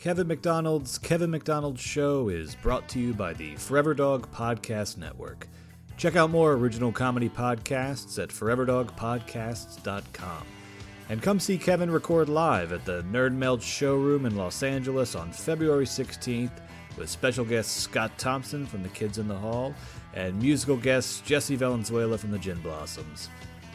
Kevin McDonald's Kevin McDonald Show is brought to you by the Forever Dog Podcast Network. Check out more original comedy podcasts at foreverdogpodcasts.com. And come see Kevin record live at the Nerd Melt Showroom in Los Angeles on February 16th with special guest Scott Thompson from the Kids in the Hall and musical guests Jesse Valenzuela from the Gin Blossoms.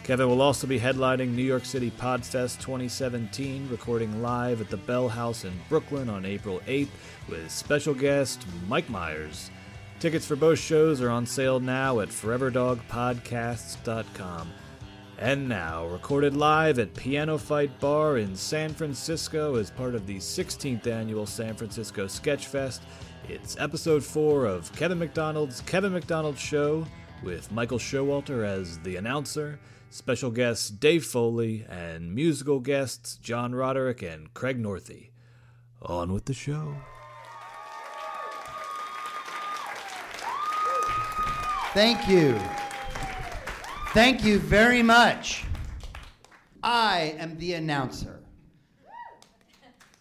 Kevin will also be headlining New York City Podfest 2017, recording live at the Bell House in Brooklyn on April 8th with special guest Mike Myers. Tickets for both shows are on sale now at foreverdogpodcasts.com. And now, recorded live at Piano Fight Bar in San Francisco as part of the 16th annual San Francisco Sketch Fest, it's episode 4 of Kevin McDonald's Kevin McDonald Show with Michael Showalter as the announcer special guests Dave Foley, and musical guests John Roderick and Craig Northey. On with the show. Thank you. Thank you very much. I am the announcer.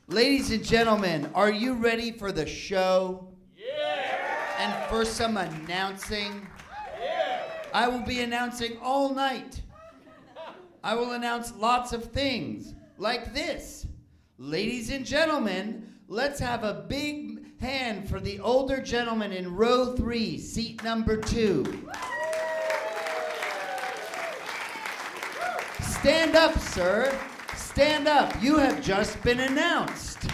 Ladies and gentlemen, are you ready for the show? Yeah! And for some announcing? Yeah! I will be announcing all night. I will announce lots of things like this. Ladies and gentlemen, let's have a big hand for the older gentleman in row three, seat number two. Stand up, sir. Stand up. You have just been announced.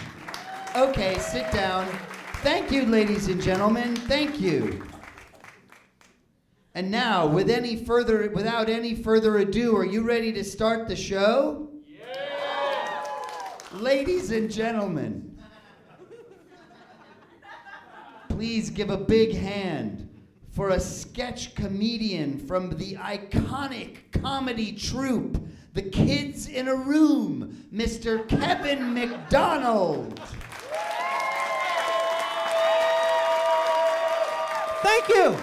Okay, sit down. Thank you, ladies and gentlemen. Thank you. And now, with any further, without any further ado, are you ready to start the show? Yeah! Ladies and gentlemen, please give a big hand for a sketch comedian from the iconic comedy troupe, The Kids in a Room, Mr. Kevin McDonald. Thank you.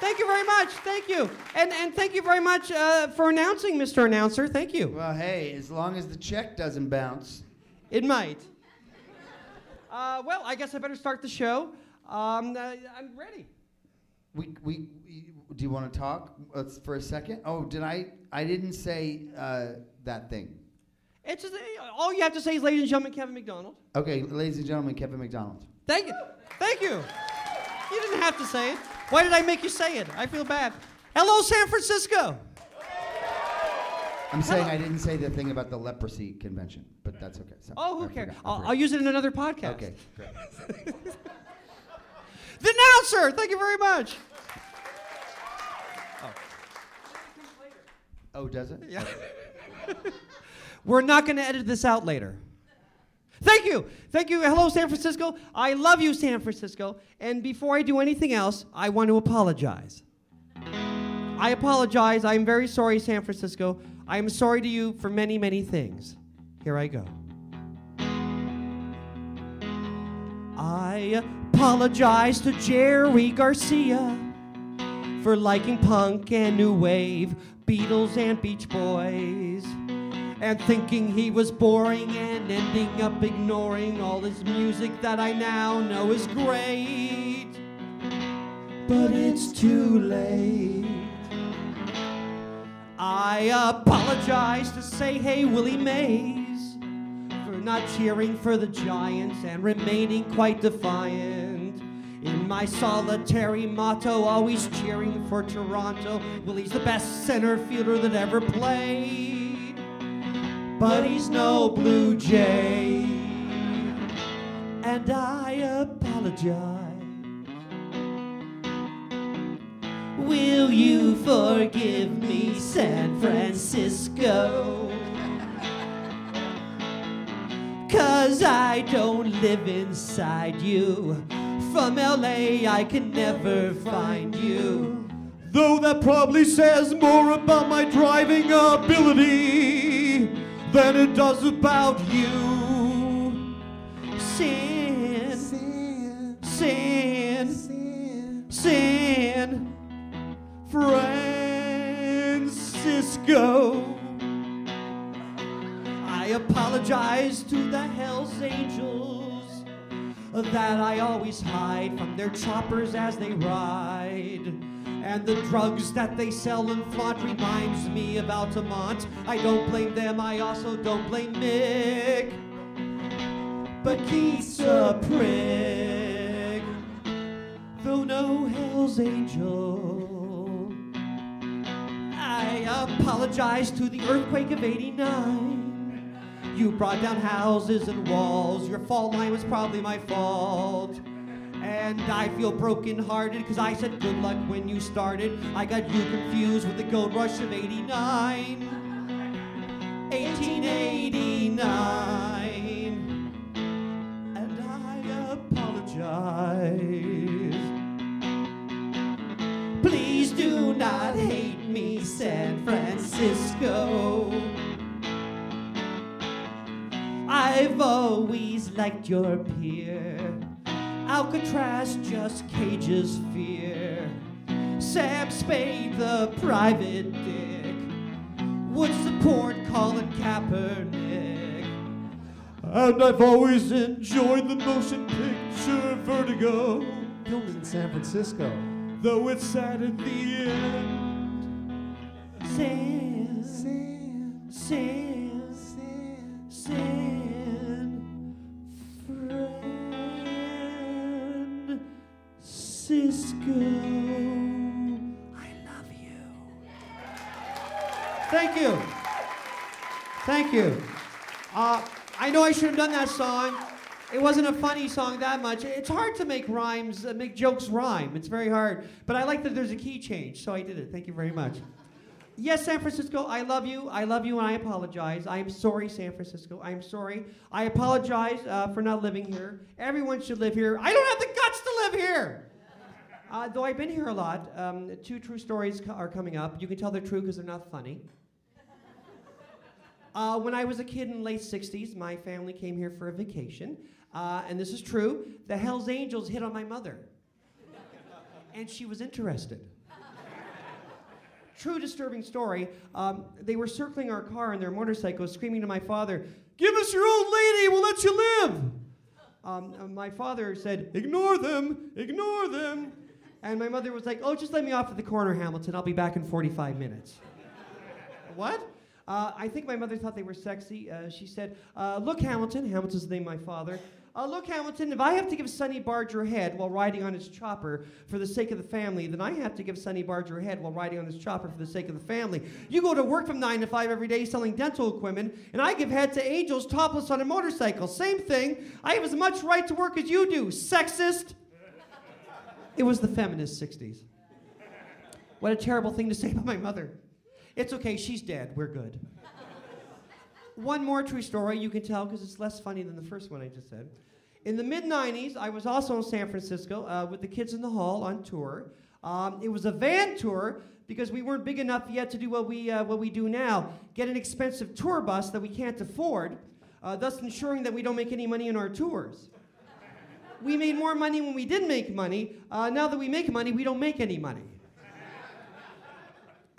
Thank you very much. Thank you. And, and thank you very much uh, for announcing, Mr. Announcer. Thank you. Well, hey, as long as the check doesn't bounce. It might. Uh, well, I guess I better start the show. Um, uh, I'm ready. We, we, we, do you want to talk uh, for a second? Oh, did I? I didn't say uh, that thing. It's just, all you have to say is, ladies and gentlemen, Kevin McDonald. Okay, ladies and gentlemen, Kevin McDonald. Thank you. Thank you. You didn't have to say it. Why did I make you say it? I feel bad. Hello, San Francisco. I'm saying I didn't say the thing about the leprosy convention, but that's okay. So, oh, who cares? I'll, I'll, use it in another podcast. Okay, great. the announcer, thank you very much. Oh, oh does it? Yeah. We're not going to edit this out later. Thank you. Thank you. Hello, San Francisco. I love you, San Francisco. And before I do anything else, I want to apologize. I apologize. I am very sorry, San Francisco. I am sorry to you for many, many things. Here I go. I apologize to Jerry Garcia for liking punk and new wave, Beatles and Beach Boys and thinking he was boring and ending up ignoring all his music that I now know is great. But it's too late. I apologize to say, hey, Willie Mays, for not cheering for the Giants and remaining quite defiant. In my solitary motto, always cheering for Toronto. Willie's the best center fielder that ever played but he's no Blue Jay. And I apologize. Will you forgive me, San Francisco? Cause I don't live inside you. From LA, I can never find you. Though that probably says more about my driving ability than it does about you. Sin, sin, sin, sin, Francisco. I apologize to the Hells Angels that I always hide from their choppers as they ride. And the drugs that they sell and flaunt reminds me of Altamont. I don't blame them, I also don't blame Mick. But Keith's a prick, though no Hell's Angel. I apologize to the earthquake of 89. You brought down houses and walls. Your fault line was probably my fault. And I feel brokenhearted because I said good luck when you started. I got you confused with the gold rush of 89. 1889. And I apologize. Please do not hate me, San Francisco. I've always liked your pier. Alcatraz just cages fear. Sam Spade, the private dick, would support Colin Kaepernick. And I've always enjoyed the motion picture Vertigo, Filmed in San Francisco. though it's sad at the end. Sam, San, Sam, San, San Francisco. I love you. Thank you. Thank you. Uh, I know I should have done that song. It wasn't a funny song that much. It's hard to make rhymes, uh, make jokes rhyme. It's very hard. But I like that there's a key change, so I did it. Thank you very much. Yes, San Francisco, I love you. I love you and I apologize. I am sorry, San Francisco. I am sorry. I apologize uh, for not living here. Everyone should live here. I don't have the guts to live here. Uh, though I've been here a lot, um, two true stories co- are coming up. You can tell they're true because they're not funny. Uh, when I was a kid in the late 60s, my family came here for a vacation. Uh, and this is true. The Hells Angels hit on my mother. and she was interested. True disturbing story. Um, they were circling our car on their motorcycles, screaming to my father, Give us your old lady, we'll let you live. Um, my father said, Ignore them, ignore them. And my mother was like, Oh, just let me off at the corner, Hamilton. I'll be back in 45 minutes. what? Uh, I think my mother thought they were sexy. Uh, she said, uh, Look, Hamilton, Hamilton's the name of my father. Uh, look, Hamilton, if I have to give Sonny Barger head while riding on his chopper for the sake of the family, then I have to give Sonny Barger head while riding on his chopper for the sake of the family. You go to work from 9 to 5 every day selling dental equipment, and I give head to angels topless on a motorcycle. Same thing. I have as much right to work as you do, sexist. It was the feminist 60s. What a terrible thing to say about my mother. It's okay, she's dead. We're good. One more true story you can tell because it's less funny than the first one I just said. In the mid 90s, I was also in San Francisco uh, with the Kids in the Hall on tour. Um, it was a van tour because we weren't big enough yet to do what we, uh, what we do now get an expensive tour bus that we can't afford, uh, thus ensuring that we don't make any money in our tours. We made more money when we didn't make money. Uh, now that we make money, we don't make any money.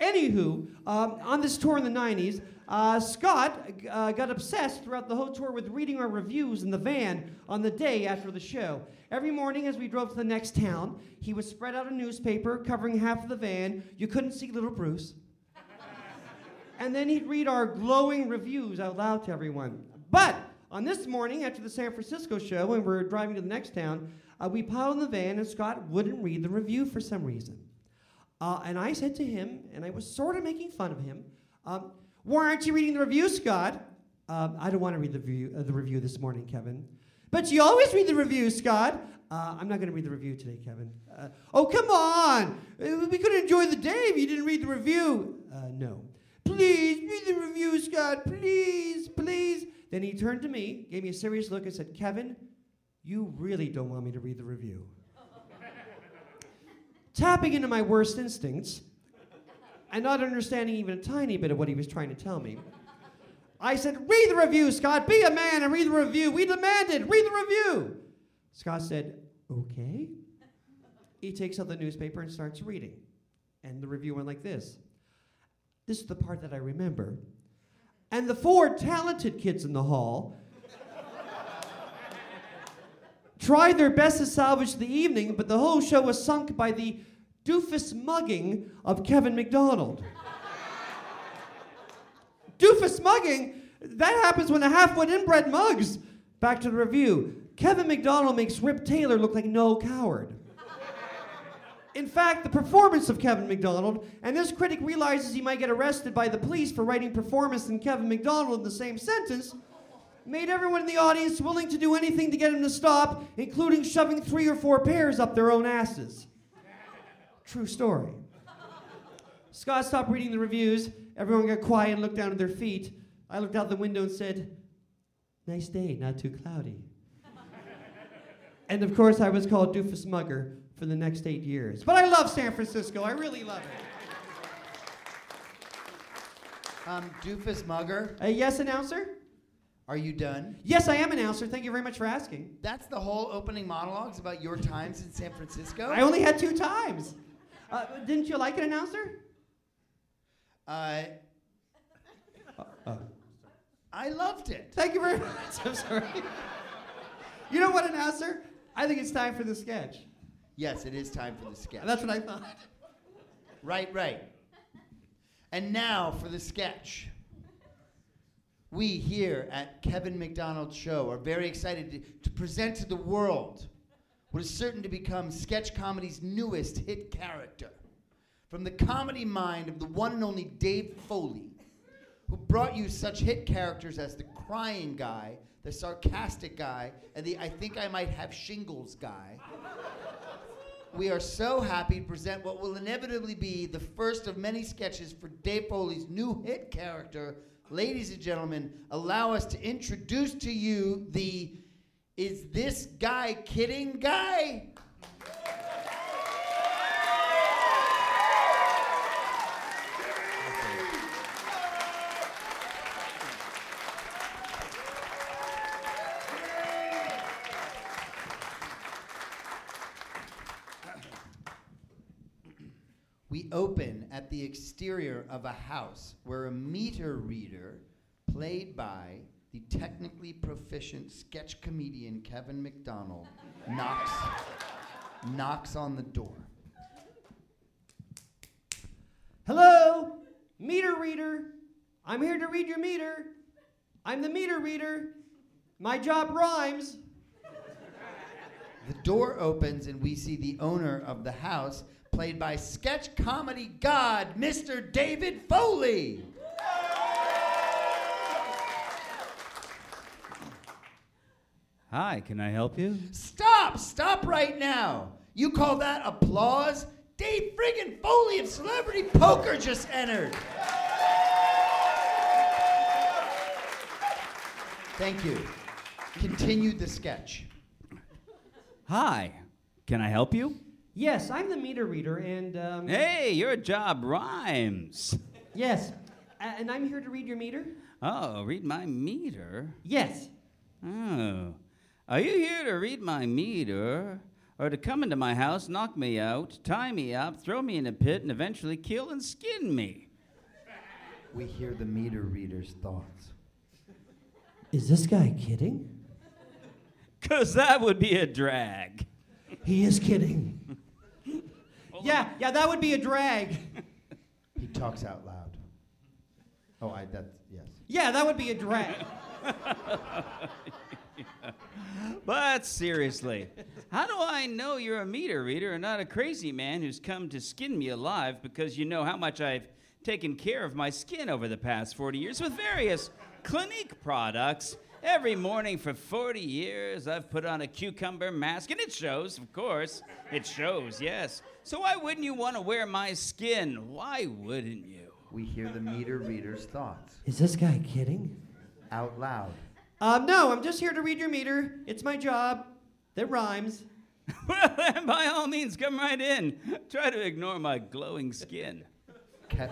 Anywho, um, on this tour in the 90s, uh, Scott uh, got obsessed throughout the whole tour with reading our reviews in the van on the day after the show. Every morning, as we drove to the next town, he would spread out a newspaper covering half of the van. You couldn't see little Bruce. and then he'd read our glowing reviews out loud to everyone. But on this morning, after the San Francisco show, when we were driving to the next town, uh, we piled in the van, and Scott wouldn't read the review for some reason. Uh, and I said to him, and I was sort of making fun of him, um, "Why aren't you reading the review, Scott?" Um, I don't want to read the review, uh, the review this morning, Kevin. But you always read the review, Scott. Uh, I'm not going to read the review today, Kevin. Uh, oh, come on! Uh, We could enjoy the day if you didn't read the review. Uh, no. Please read the review, Scott. Please, please. Then he turned to me, gave me a serious look, and said, "Kevin, You really don't want me to read the review. Tapping into my worst instincts, and not understanding even a tiny bit of what he was trying to tell me, I said, Read the review, Scott. Be a man and read the review. We demand it. Read the review. Scott said, Okay. He takes out the newspaper and starts reading. And the review went like this This is the part that I remember. And the four talented kids in the hall tried their best to salvage the evening, but the whole show was sunk by the doofus mugging of Kevin McDonald. doofus mugging? That happens when a half-wit inbred mugs. Back to the review. Kevin McDonald makes Rip Taylor look like Noel Coward. In fact, the performance of Kevin McDonald, and this critic realizes he might get arrested by the police for writing performance and Kevin McDonald in the same sentence, made everyone in the audience willing to do anything to get him to stop, including shoving three or four pears up their own asses. True story. Scott stopped reading the reviews. Everyone got quiet and looked down at their feet. I looked out the window and said, Nice day, not too cloudy. and of course, I was called Doofus Mugger for the next eight years. But I love San Francisco. I really love it. Um, Doofus Mugger, A yes, announcer? are you done? Yes, I am announcer. Thank you very much for asking. That's the whole opening monologues about your times in San Francisco? I only had two times. Uh, didn't you like it, announcer? Uh, I loved it. Thank you very much. I'm sorry. you know what, announcer? I think it's time for the sketch. Yes, it is time for the sketch. That's what I thought. Right, right. And now for the sketch. We here at Kevin McDonald's show are very excited to, to present to the world what is certain to become sketch comedy's newest hit character. From the comedy mind of the one and only Dave Foley, who brought you such hit characters as the crying guy, the sarcastic guy, and the I think I might have shingles guy we are so happy to present what will inevitably be the first of many sketches for Dave Foley's new hit character. Ladies and gentlemen, allow us to introduce to you the Is This Guy Kidding Guy? Exterior of a house where a meter reader, played by the technically proficient sketch comedian Kevin McDonald, knocks, knocks on the door. Hello, meter reader. I'm here to read your meter. I'm the meter reader. My job rhymes. The door opens and we see the owner of the house, played by sketch comedy god, Mr. David Foley. Hi, can I help you? Stop! Stop right now! You call that applause? Dave friggin' Foley of Celebrity Poker just entered. Thank you. Continue the sketch. Hi, can I help you? Yes, I'm the meter reader, and um, Hey, your job rhymes. yes, a- and I'm here to read your meter. Oh, read my meter? Yes. Oh. Are you here to read my meter? Or to come into my house, knock me out, tie me up, throw me in a pit, and eventually kill and skin me? We hear the meter reader's thoughts. Is this guy kidding? Because that would be a drag. He is kidding. Yeah, yeah, that would be a drag. He talks out loud. Oh, I, that's, yes. Yeah, that would be a drag. But seriously, how do I know you're a meter reader and not a crazy man who's come to skin me alive because you know how much I've taken care of my skin over the past 40 years with various Clinique products? Every morning for 40 years, I've put on a cucumber mask, and it shows, of course. It shows, yes. So why wouldn't you want to wear my skin? Why wouldn't you? We hear the meter reader's thoughts Is this guy kidding? out loud. Um, no, I'm just here to read your meter. It's my job. That rhymes. Well, then by all means, come right in. Try to ignore my glowing skin. Ke-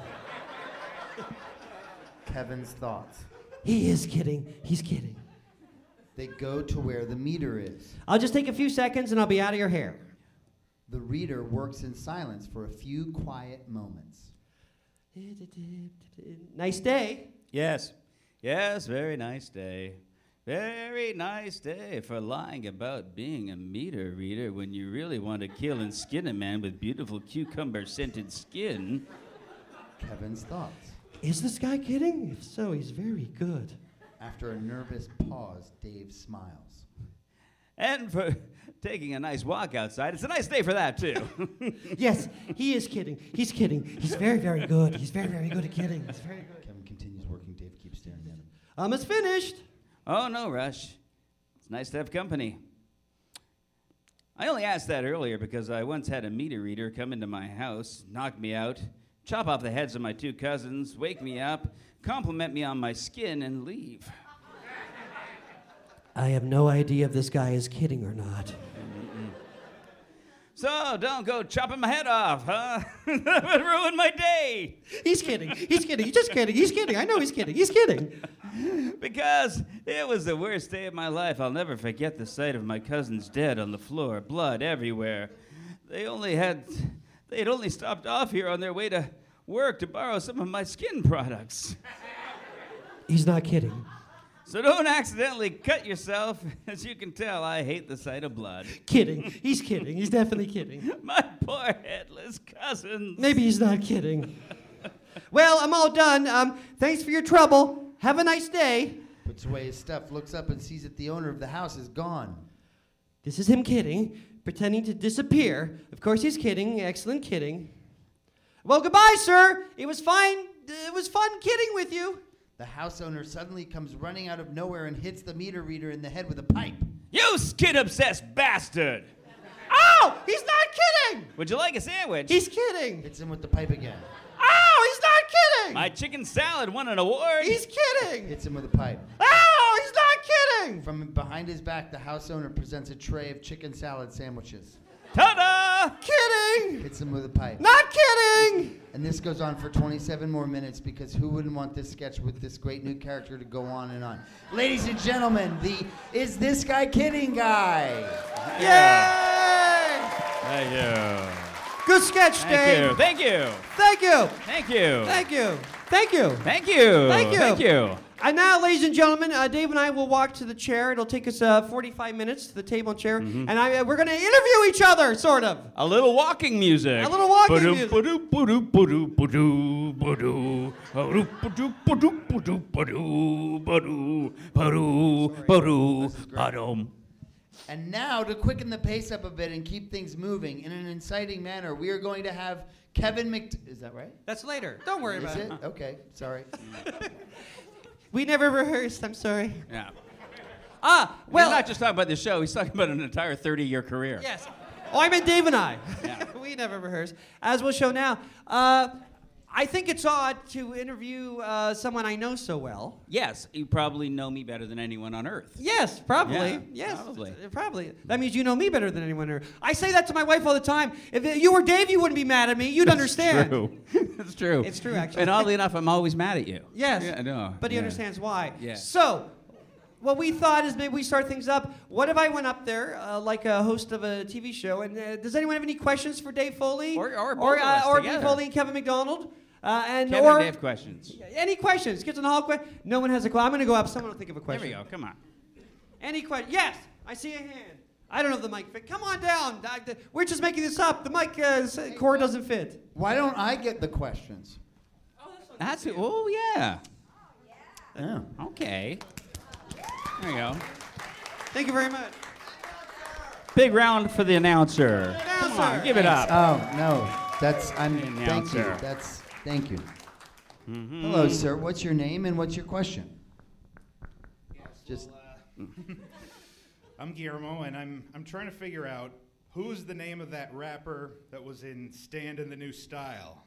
Kevin's thoughts. He is kidding. He's kidding. They go to where the meter is. I'll just take a few seconds and I'll be out of your hair. The reader works in silence for a few quiet moments. Nice day. Yes. Yes, very nice day. Very nice day for lying about being a meter reader when you really want to kill and skin a man with beautiful cucumber scented skin. Kevin's thoughts. Is this guy kidding? If so, he's very good. After a nervous pause, Dave smiles. And for taking a nice walk outside. It's a nice day for that, too. Yes, he is kidding. He's kidding. He's very, very good. He's very, very good at kidding. He's very good. Kevin continues working. Dave keeps staring at him. Um, it's finished. oh, no rush. It's nice to have company. I only asked that earlier because I once had a meter reader come into my house, knock me out, chop off the heads of my two cousins, wake me up, compliment me on my skin, and leave. I have no idea if this guy is kidding or not. So don't go chopping my head off, huh? that would ruin my day. He's kidding. He's kidding. He's just kidding. He's kidding. I know he's kidding. He's kidding. Because it was the worst day of my life. I'll never forget the sight of my cousins dead on the floor, blood everywhere. They only had, they had only stopped off here on their way to work to borrow some of my skin products. He's not kidding. So don't accidentally cut yourself. As you can tell, I hate the sight of blood. Kidding. He's kidding. He's definitely kidding. My poor headless cousins. Maybe he's not kidding. Well, I'm all done. Um, thanks for your trouble. Have a nice day. Puts away his stuff, looks up, and sees that the owner of the house is gone. This is him kidding, pretending to disappear. Of course, he's kidding. Excellent kidding. Well, goodbye, sir. It was fine. It was fun kidding with you. The house owner suddenly comes running out of nowhere and hits the meter reader in the head with a pipe. You skin obsessed bastard! Oh, he's not kidding. Would you like a sandwich? He's kidding. Hits him with the pipe again. Oh, he's not kidding. My chicken salad won an award. He's kidding. Hits him with a pipe. Oh, he's not kidding. From behind his back, the house owner presents a tray of chicken salad sandwiches. Ta-da! Kidding. Hits him with a pipe. Not kidding. And this goes on for 27 more minutes because who wouldn't want this sketch with this great new character to go on and on? Ladies and gentlemen, the Is This Guy Kidding guy. Yay! Thank you. Good sketch, Thank Dave. you. Thank you. Thank you. Thank you. Thank you. Thank you. Thank you. Thank you. Thank you. And now, ladies and gentlemen, uh, Dave and I will walk to the chair. It'll take us uh, 45 minutes to the table and chair, Mm-hmm. and I, uh, we're going to interview each other, sort of. A little walking music. A little walking Ba-doo, music. And now, to quicken the pace up a bit and keep things moving in an inciting manner, we are going to have Kevin Mc. Is that right? That's later. Don't worry Is about it? it. Okay, sorry. We never rehearsed. I'm sorry. Yeah. Ah, Well, well. he's not just talking about the show. He's talking about an entire 30-year career. Yes. Oh, I meant Dave and I. Yeah. we never rehearse. As we'll show now. Uh, I think it's odd to interview uh, someone I know so well. Yes, you probably know me better than anyone on earth. Yes, probably. Yeah, yes, probably. uh, Probably. That means you know me better than anyone. Here. I say that to my wife all the time. If you were Dave, you wouldn't be mad at me. You'd understand. True. it's true. It's true, actually. And oddly enough, I'm always mad at you. Yes. Yeah, I know. But he Yeah. understands why. Yeah. So, what we thought is maybe we start things up. What if I went up there uh, like a host of a TV show? And uh, does anyone have any questions for Dave Foley? Or- or both or, of uh, us or Dave. Foley and Kevin McDonald? Uh, and Kevin or and Dave questions. any questions? Kids in the hall question. No one has a question. I'm going to go up. Someone will think of a question. There we go. Come on. Any question? Yes, I see a hand. I don't know if the mic fit. Come on down. We're just making this up. The mic uh, s- cord doesn't fit. Why don't I get the questions? That's it. Oh, yeah. Yeah. Okay. There you go. Thank you very much. Big round for the announcer. Come on, give it up. Oh no, that's I'm. The Thank you. announcer. That's thank you. Mm-hmm. Hello, sir. What's your name and what's your question? Just I'm Guillermo, and I'm I'm trying to figure out who's the name of that rapper that was in Stand in the New Style.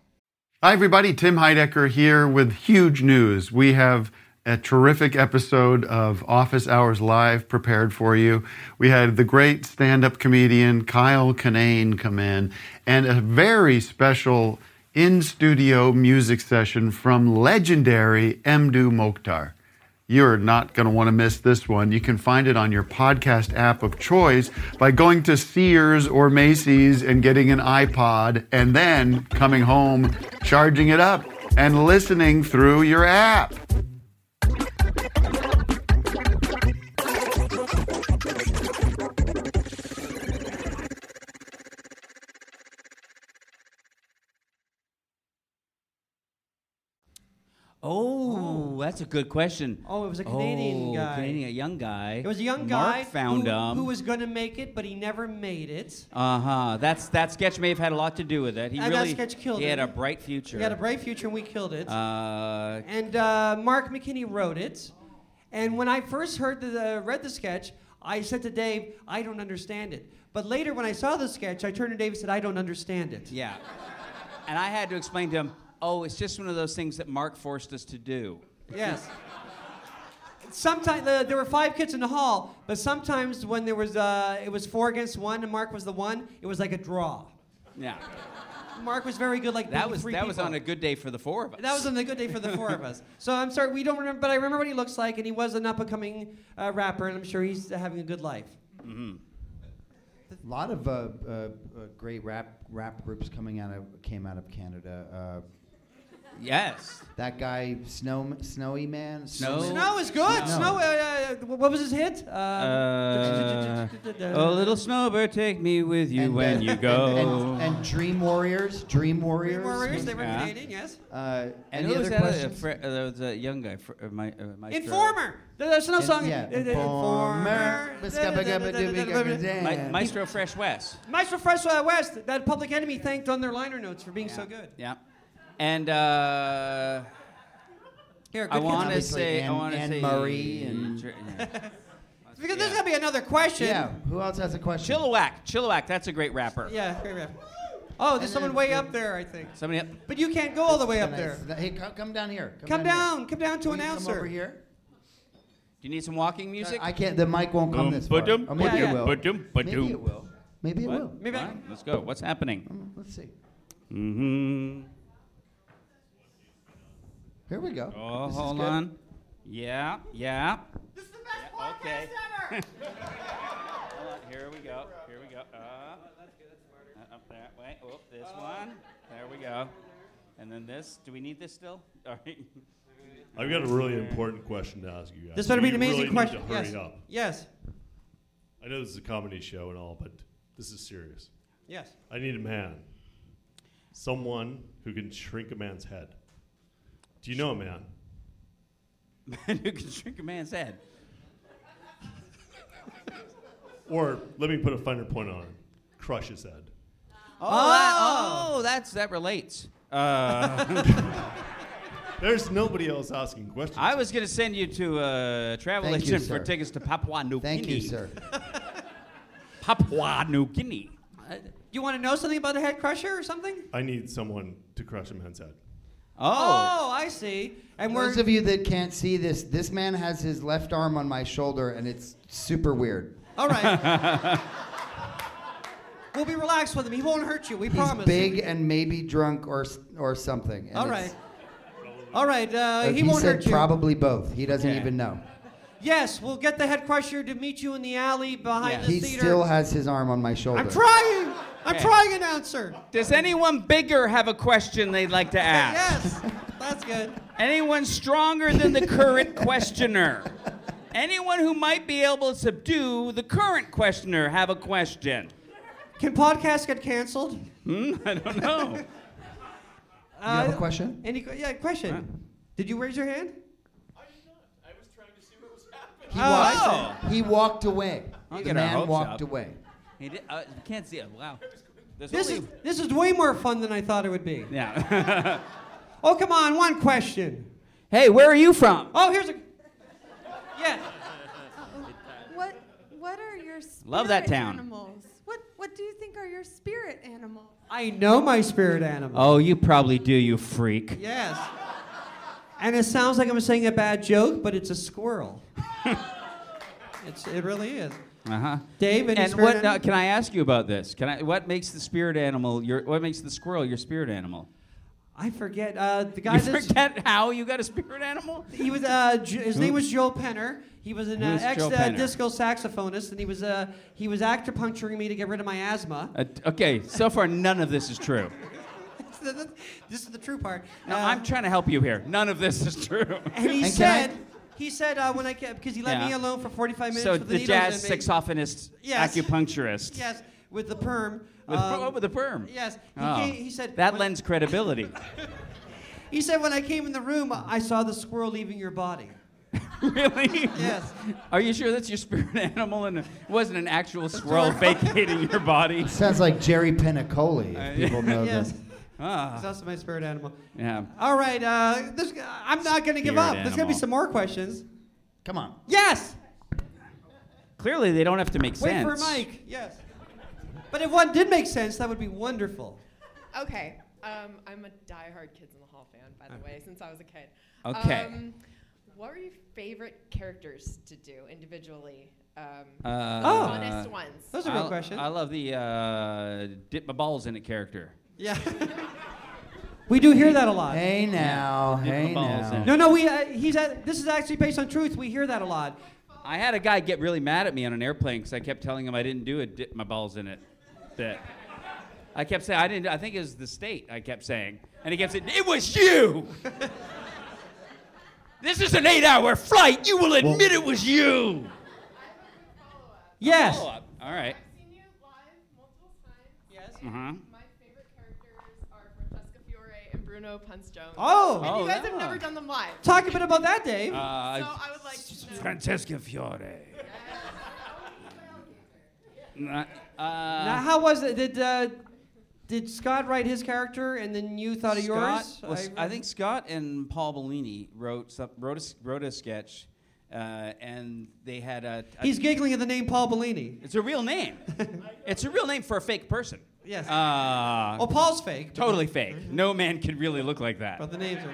Hi, everybody. Tim Heidecker here with huge news. We have a terrific episode of Office Hours Live prepared for you. We had the great stand up comedian Kyle Kinane come in, and a very special in studio music session from legendary Mdou Moctar. You're not going to want to miss this one. You can find it on your podcast app of choice by going to Sears or Macy's and getting an iPod and then coming home, charging it up, and listening through your app. That's a good question. Oh, it was a Canadian Oh, guy. Canadian, a young guy. It was a young Mark guy found who, him. who was going to make it, but he never made it. Uh huh. That's that sketch may have had a lot to do with it. He that really sketch killed it. He had a bright future. He had a bright future, and we killed it. Uh, and uh, Mark McKinney wrote it. And when I first heard the, uh, read the sketch, I said to Dave, "I don't understand it." But later, when I saw the sketch, I turned to Dave and said, "I don't understand it." yeah. and I had to explain to him, oh, it's just one of those things that Mark forced us to do. Yes. Sometimes uh, there were five kids in the hall, but sometimes when there was uh, it was four against one, and Mark was the one, it was like a draw. Yeah. Mark was very good, like That was three that was on a good day for the four of us. That was on a good day for the four of us. So I'm sorry, we don't remember, but I remember what he looks like, and he was an up and coming uh, rapper, and I'm sure he's having a good life. A lot of uh, uh, uh, great rap rap groups coming out of came out of Canada. Yes. that guy, Snow Snowy Man. Snow- Snow is good. Snow. Snow. Uh, uh, what was his hit? Uh, Uh, oh, little snowbird, take me with you And, when you go. And, and Dream Warriors. Dream Warriors. Warriors, they were Yeah. Canadian, yes. Uh, any other that? Uh, questions? fr- uh, there was a young guy. Fr- uh, my, uh, Maestro. Informer. There's no In- song. yeah, Informer. Maestro Fresh Wes. Maestro Fresh uh, Wes, that Public Enemy thanked on their liner notes for being so good. Yeah. And uh, Here, I want to kids. Obviously, say, I want to say Murray and- Dr- yeah. Because there's gonna be another question. Yeah. Who else has a question? Chilliwack. Chilliwack. That's a great rapper. Yeah, great rap. Oh, there's And someone way the- up there, I think. Somebody up. But you can't go all the way up Nice. there. Hey, come, come down here. Come here. down, come down to Will announcer. Come over here. Do you need some walking music? I can't. The mic won't come Boom, this far. ba-dum, Oh, maybe ba-dum, it will. ba-dum, Maybe ba-dum. it will. Maybe it What? will. Maybe I- let's go. What's happening? Mm, Let's see. Mm-hmm. Here we go. Oh, This hold on. Yeah, yeah. This is the best podcast okay. ever. hold on. Here we go. Here we go. Uh, uh, up there. Wait. Oh, this one. There we go. And then this. Do we need this still? All right. I've got a really important question to ask you guys. This better be an amazing really question. Need to hurry yes. up. Yes. I know this is a comedy show and all, but this is serious. Yes. I need a man. Someone who can shrink a man's head. Do you know a man? Man who can shrink a man's head. Or let me put a finer point on it. Crush his head. Oh, that, oh that's that relates. Uh, There's nobody else asking questions. I was going to send you to a travel Thank you, agent for tickets to Papua New Thank Guinea. Thank you, sir. Papua New Guinea. Uh, you want to know something about a head crusher or something? I need someone to crush a man's head. Oh. Oh, I see. And Those we're of you that can't see this, this man has his left arm on my shoulder, and it's super weird. all right. we'll be relaxed with him. He won't hurt you. We He's promise. big and maybe drunk or or something. and All it's- right. All right. Uh, he, he won't said hurt you. probably both. He doesn't Okay. even know. Yes, we'll get the head crusher to meet you in the alley behind Yeah. the He theater. still has his arm on my shoulder. I'm trying. I'm Okay. trying, answer. Does anyone bigger have a question they'd like to ask? Yes, that's good. Anyone stronger than the current questioner? Anyone who might be able to subdue the current questioner have a question? Can podcasts get canceled? Hmm? I don't know. you have Uh, a question? Any? que- Yeah, question. Did you raise your hand? I did not. I was trying to see what was happening. He, Oh, walked, he walked away. I'll the get our man hopes walked up. away. He did, uh, you can't see it. Wow. There's This is this is way more fun than I thought it would be. Yeah. Oh, come on, one question. hey, where are you from? Oh, here's a. Yeah. What what are your spirit Love that town. animals? What what do you think are your spirit animals? I know my spirit animal. Oh, you probably do, you freak. Yes. And it sounds like I'm saying a bad joke, but it's a squirrel. it's, it really is. Uh huh. Dave, And what uh, can I ask you about this? Can I? What makes the spirit animal your? What makes the squirrel your spirit animal? I forget. Uh, the guy You forget how you got a spirit animal? He was. Uh, J- his name was Joe Penner. He was an uh, ex uh, disco saxophonist, and he was uh, he was acupuncturing me to get rid of my asthma. Uh, okay, so far none of this is true. this is the true part. No, Uh, I'm trying to help you here. None of this is true. And he And can I- said, he said uh, when I kept because he let Yeah. me alone for 45 minutes So with the, the needles jazz in me. saxophonist, Yes. acupuncturist. Yes, with the perm. With, um, oh, with the perm. Yes, he, Oh, came, he said that when- lends credibility. He said when I came in the room, I saw the squirrel leaving your body. really? Yes. Are you sure that's your spirit animal and it wasn't an actual squirrel vacating your body? Sounds like Jerry Penacoli, if people know yes. that. Ah, He's also my spirit animal. yeah. All right, uh, this, I'm not going to give Spirit up. There's going to be animal. some more questions. Come on. Yes. Clearly, they don't have to make Wait sense. for Mike. Yes. But if one did make sense, that would be wonderful. Okay. Um, I'm a diehard Kids in the Hall fan, by the way, since I was a kid. Okay. Um, what were your favorite characters to do individually? Um, Uh, the Oh. ones. Those are real I- questions. I love the uh, dip my balls in it character. Yeah. we do hear that a lot. Hey now, Dip my hey balls now. in. No, no, we. Uh, he's. At, this is actually based on truth. We hear that a lot. I had a guy get really mad at me on an airplane because I kept telling him I didn't do a dip my balls in it bit. I kept saying I didn't. I think it was the state. I kept saying, and he kept saying, "It was you." this is an eight-hour flight. You will admit it was you. Yes. Follow up. All right. seen you live multiple times. Yes. Uh huh. My favorite characters are Francesca Fiore and Bruno Punch Jones. Oh. And Oh, you guys yeah. have never done them live. Talk a bit about that, Dave. so Uh, I would like to know. Francesca Fiore. Nah, now, uh, how was it? Did uh, did Scott write his character, and then you thought of yours? was- I, think Scott and Paul Bellini wrote some, wrote a, s- wrote a sketch, uh, and they had a. a- he's giggling at the name Paul Bellini. It's a real name. it's a real name for a fake person. Yes. Uh, oh, Paul's fake. totally fake. No man can really look like that. But the names are.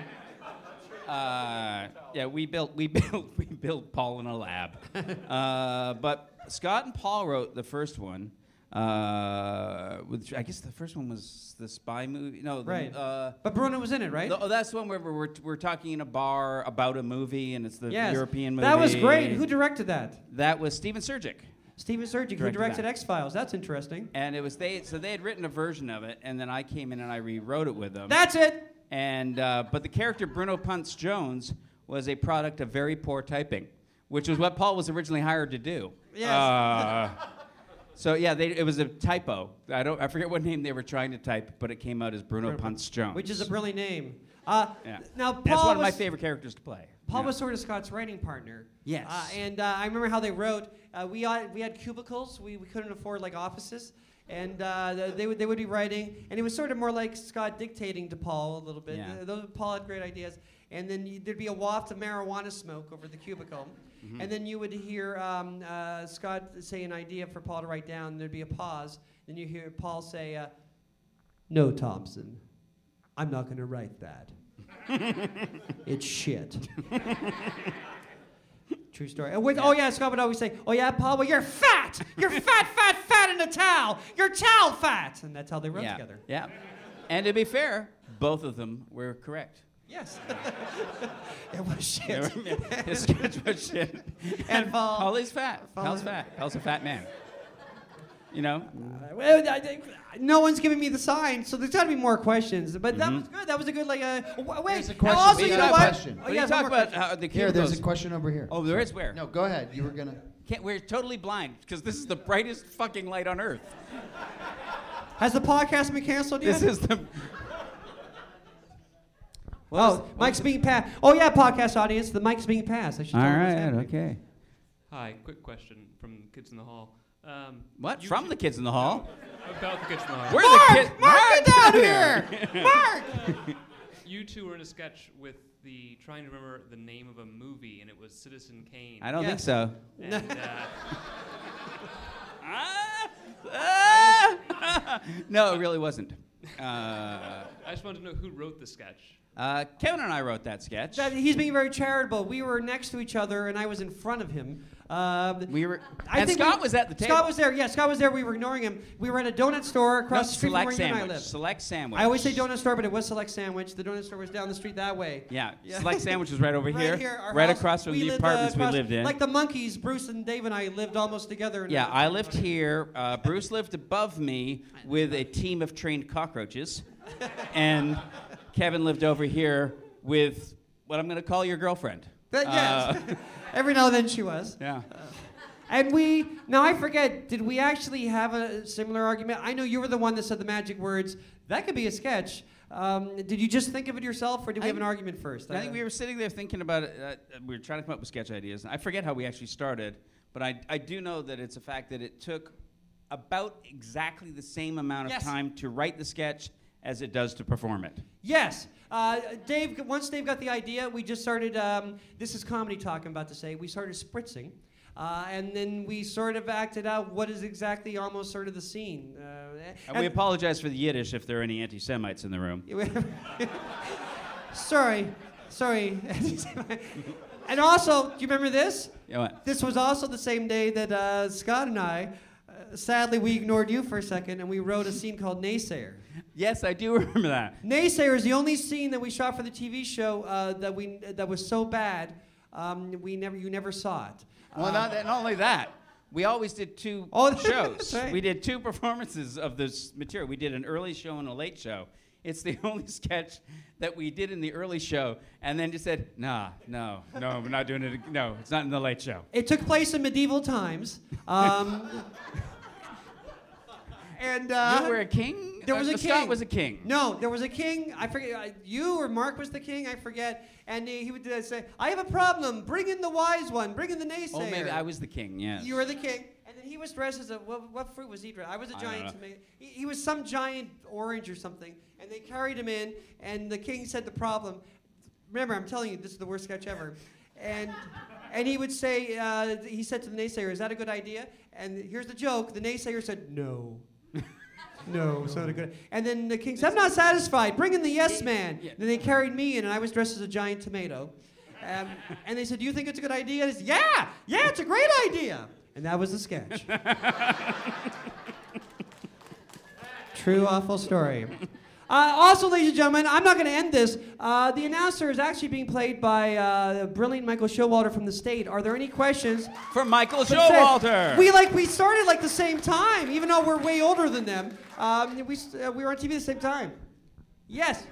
Uh, yeah, we built we built we built Paul in a lab. uh, but Scott and Paul wrote the first one. Uh, which I guess the first one was the spy movie. No, the, Right. Uh, But Bruno was in it, right? the- oh, that's the one where we're, we're, talking in a bar about a movie, and it's the yes. European movie. That was great. Who directed that? That was Stephen Surjik. Stephen Surjik, who Directed. X Files. That's interesting. And it was they, so they had written a version of it, and then I came in and I rewrote it with them. That's it. And uh, but the character Bruno Punch Jones was a product of very poor typing, which was what Paul was originally hired to do. Yes. Uh, so yeah, they, it was a typo. I don't. I forget what name they were trying to type, but it came out as Bruno Punch Jones. Which is a brilliant name. Uh, Yeah. Now, Paul That's one of my was- favorite characters to play. Paul Yeah. was sort of Scott's writing partner. Yes. Uh, and uh, I remember how they wrote. Uh, we, had, we had cubicles. We, we couldn't afford like offices. And uh, they, would, they would be writing. And it was sort of more like Scott dictating to Paul a little bit. Yeah. Uh, those, Paul had great ideas. And then you, there'd be a waft of marijuana smoke over the cubicle. Mm-hmm. And then you would hear um, uh, Scott say an idea for Paul to write down. There'd be a pause. Then you hear Paul say, uh, No, Thompson. I'm not going to write that. it's shit. True story. And with, Oh yeah, Scott would always say, "Oh yeah, Paul, well you're fat. You're fat, fat, fat in a towel. You're towel fat." And that's how they wrote yeah. together. Yeah. And to be fair, both of them were correct. Yes. it was shit. were- His sketch was shit. And Paul- Paul is fat. Paul Paul's fat. Paul's a fat man. You know? Well, I think- no one's giving me the sign, so there's got to be more questions. But that Mhm. was good. That was a good like uh, w- wait. There's a question. Also, We you got know a what? question. Oh, But yeah, you talk one more about question. how the Here, there's goes- a question over here. Oh, there is where? No, go ahead. You were gonna. Can't, we're totally blind because this is the brightest fucking light on earth. Has the podcast been canceled yet? This is the. What oh, is- what mic's being passed. Oh yeah, podcast audience, the mic's being passed. I should All tell them what's right, happening. okay. Hi, quick question from Kids in the Hall. Um, What? From two- the kids in the hall? About the Kids in the Hall. We're the kids. Mark, get down here. Mark. You two were in a sketch with the trying to remember the name of a movie, and it was Citizen Kane. I don't think so. And, uh, Ah! Ah! no, it really wasn't. Uh, I just wanted to know who wrote the sketch. Uh, Kevin and I wrote that sketch. That he's being very charitable. We were next to each other, and I was in front of him. Um, we were. I and think Scott we- was at the table. Scott was there. Yeah, Scott was there. We were ignoring him. We were at a donut store No, across the street from where you and I sandwich. live. Select sandwich. I always say donut store, but it was Select Sandwich. The donut store was down the street that way. Yeah, Select Sandwich was right over right here, our right house- across from we the lived, uh, apartments across- we lived in. Like the monkeys, Bruce and Dave and I lived almost together. in yeah, I lived here. Uh, Bruce lived above me with a team of trained cockroaches, and Kevin lived over here with what I'm going to call your girlfriend. That- yes. Uh, Every now and then she was. yeah. And we now I forget. Did we actually have a similar argument? I know you were the one that said the magic words. That could be a sketch. Um, did you just think of it yourself, or did we I- have an argument first? I think we were sitting there thinking about it. Uh, we were trying to come up with sketch ideas. I forget how we actually started, but I, I do know that it's a fact that it took about exactly the same amount of Yes. time to write the sketch as it does to perform it. Yes, uh, Dave. Once Dave got the idea, we just started. Um, this is comedy talk. I'm about to say. We started spritzing. Uh, and then we sort of acted out what is exactly almost sort of the scene. Uh, And we apologize for the Yiddish if there are any anti Semites in the room. sorry, sorry. and also, do you remember this? Yeah, what? This was also the same day that uh, Scott and I, sadly, we ignored you for a second and we wrote a scene called Naysayer. Yes, I do remember that. Naysayer is the only scene that we shot for the TV show uh, that we that was so bad, um, we never you never saw it. Well, Um, not, that, not only that, we always did two Oh, shows. right. We did two performances of this material. We did an early show and a late show. It's the only sketch that we did in the early show, and then just said, "Nah, no, no, we're not doing it. No, it's not in the late show." It took place in medieval times. Um, and uh, you were a king. There was Uh, a king. Scott was a king. No, there was a king. I forget. Uh, you or Mark was the king. I forget. And he, he would say, "I have a problem. Bring in the wise one. Bring in the naysayer." Oh, maybe I was the king. Yes. You were the king, and then he was dressed as a what, what fruit was he dressed? I was a giant tomato. He, he was some giant orange or something, and they carried him in, and the king said the problem. Remember, I'm telling you, this is the worst sketch ever, and. And he would say, uh, he said to the naysayer, "Is that a good idea?" And here's the joke: the naysayer said, "No, no, it's not a good." And then the king said, "I'm not satisfied. Bring in the yes man." Then they carried me in, and I was dressed as a giant tomato. Um, and they said, "Do you think it's a good idea?" And I said, "Yeah, yeah, it's a great idea." And that was the sketch. True, awful story. Uh, also, ladies and gentlemen, I'm not going to end this. Uh, the announcer is actually being played by uh, brilliant Michael Showalter from the state. Are there any questions for Michael For the state? Showalter? We like we started like the same time, even though we're way older than them. Um, we uh, we were on TV at the same time. Yes,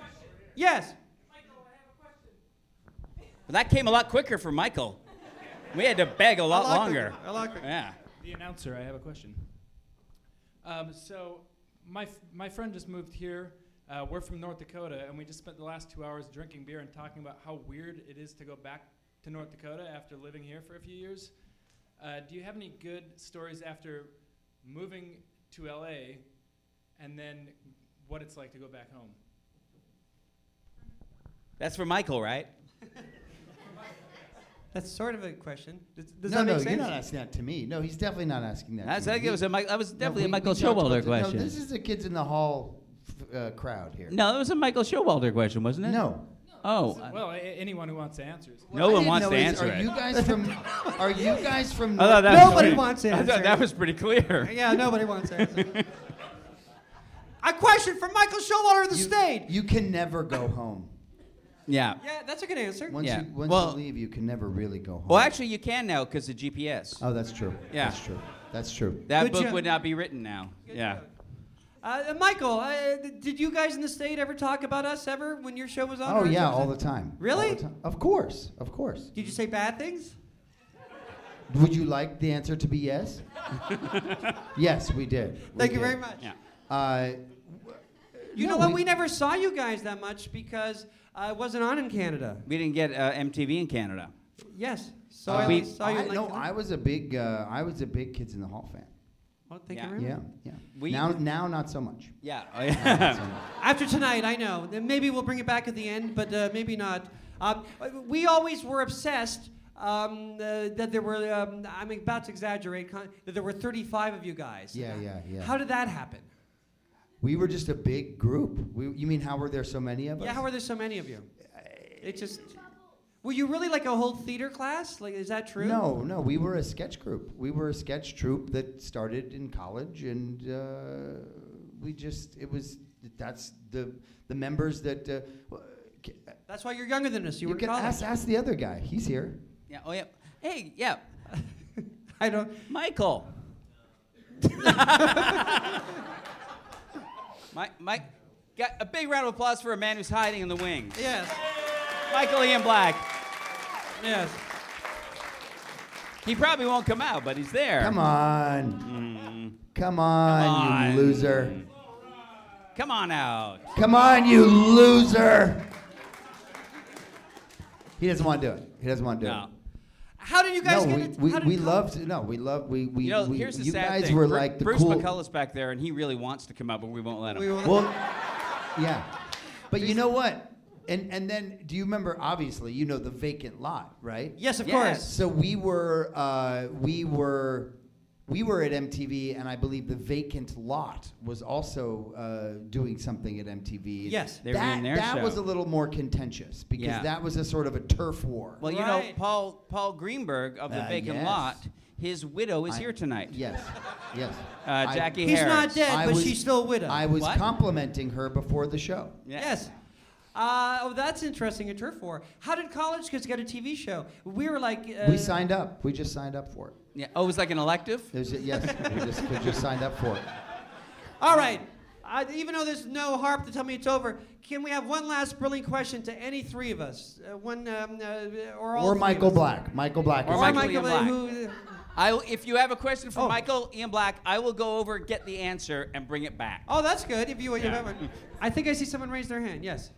yes. Michael, I have a question. But that came a lot quicker for Michael. We had to beg a lot lot longer. quicker, a lot quicker. Yeah. The announcer, I have a question. Um, so, my, f- my friend just moved here. Uh, we're from North Dakota, and we just spent the last two hours drinking beer and talking about how weird it is to go back to North Dakota after living here for a few years. Uh, do you have any good stories after moving to LA and then what it's like to go back home? That's for Michael, right? That's sort of a question. Does, does no, that make no, sense? you're not asking that to me. No, he's definitely not asking that. That's- to I me. was a that was No, definitely a Michael we Showalter question. No, this is the kids in the hall f- uh, crowd here. No, it was a Michael Showalter question, wasn't it? No. Oh. Well, a- anyone who wants to answer. is- No one wants to is, answer are it. you guys from? Are you guys from? I thought that was Nobody pretty- wants to I answer. thought that was pretty clear. Yeah, nobody wants to answer. a question from Michael Showalter of the state. You can never go home. Yeah. Yeah, that's a good answer. Once Yeah. you once Well- you leave, you can never really go home. Well, actually, you can now because of GPS. Oh, that's true. Yeah. That's true. That's true. That Good book job. would not be written now. yeah. Uh, uh, Michael, uh, did you guys in the state ever talk about us ever when your show was on? Oh yeah, all the time. Really? The time. Of course. Of course. Did you say bad things? Would you like the answer to be yes? yes, we did. We Thank you very much. Yeah. Uh, You No, know what? we- We never saw you guys that much because uh, it wasn't on in Canada. We didn't get uh, MTV in Canada. Yes. So uh, I we- saw you. I, like, no, I was a big, uh, I was a big Kids in the Hall fan. Oh, thank Yeah. you very Yeah, much. yeah. We- now, now not so much. Yeah. Oh, Not yeah. so much. After tonight, I know. Then Maybe we'll bring it back at the end, but uh, maybe not. Um, we always were obsessed um, uh, that there were, um, I'm about to exaggerate, con- that there were 35 of you guys. Yeah, yeah, yeah. How did that happen? We were just a big group. We, you mean how were there so many of us? Yeah, how were there so many of you? It just. Were you really like a whole theater class? Like, is that true? No, no, we were a sketch group. We were a sketch troupe that started in college, and uh, we just it was that's the the members that. Uh, That's why you're younger than us. You, you were can college. ask ask the other guy. He's here. Yeah. Oh yeah. Hey. Yeah. I don't. Michael. Mike. Mike. Got a big round of applause for a man who's hiding in the wings. Yes. Michael Ian Black. Yes. He probably won't come out, but he's there. Come on, come on, on. you loser! Come on out. Come on, you loser! He doesn't want to do it. He doesn't want to do No. it. How did you guys no, get we, it? we, how did we loved no, we loved we we, You know, we here's the you sad guys thing. were Bru- like the Bruce cool. McCullough's back there, and he really wants to come out, but we won't let him. Well, yeah, but you know what? And and then do you remember? Obviously, you know the vacant lot, right? Yes, of Yes. course. So we were uh, we were we were at MTV, and I believe the vacant lot was also uh, doing something at MTV. Yes. They were that doing their that show. was a little more contentious because Yeah. that was a sort of a turf war. Well, you know, Paul Paul Greenberg of the Uh, vacant yes. lot, his widow is I- here tonight. yes, yes. Uh, I- Jackie He's Harris. not dead, I but was- she's still a widow. I was What? complimenting her before the show. Yeah. Yes. Uh, oh, that's interesting. A turf war. How did college kids get a TV show? We were like. Uh, we signed up. We just signed up for it. Yeah. Oh, it was like an elective. There's a, yes, we just, we just signed up for it. All right. Uh, even though there's no harp to tell me it's over, can we have one last brilliant question to any three of us? Uh, one um, uh, or all Or Michael of us. Black. Michael Black. Or is Michael Michael, Black. Black. Who, I if you have a question for Oh. Michael Ian Black, I will go over, get the answer, and bring it back. oh, that's good. If you, you Yeah. have a, I think I see someone raise their hand. Yes.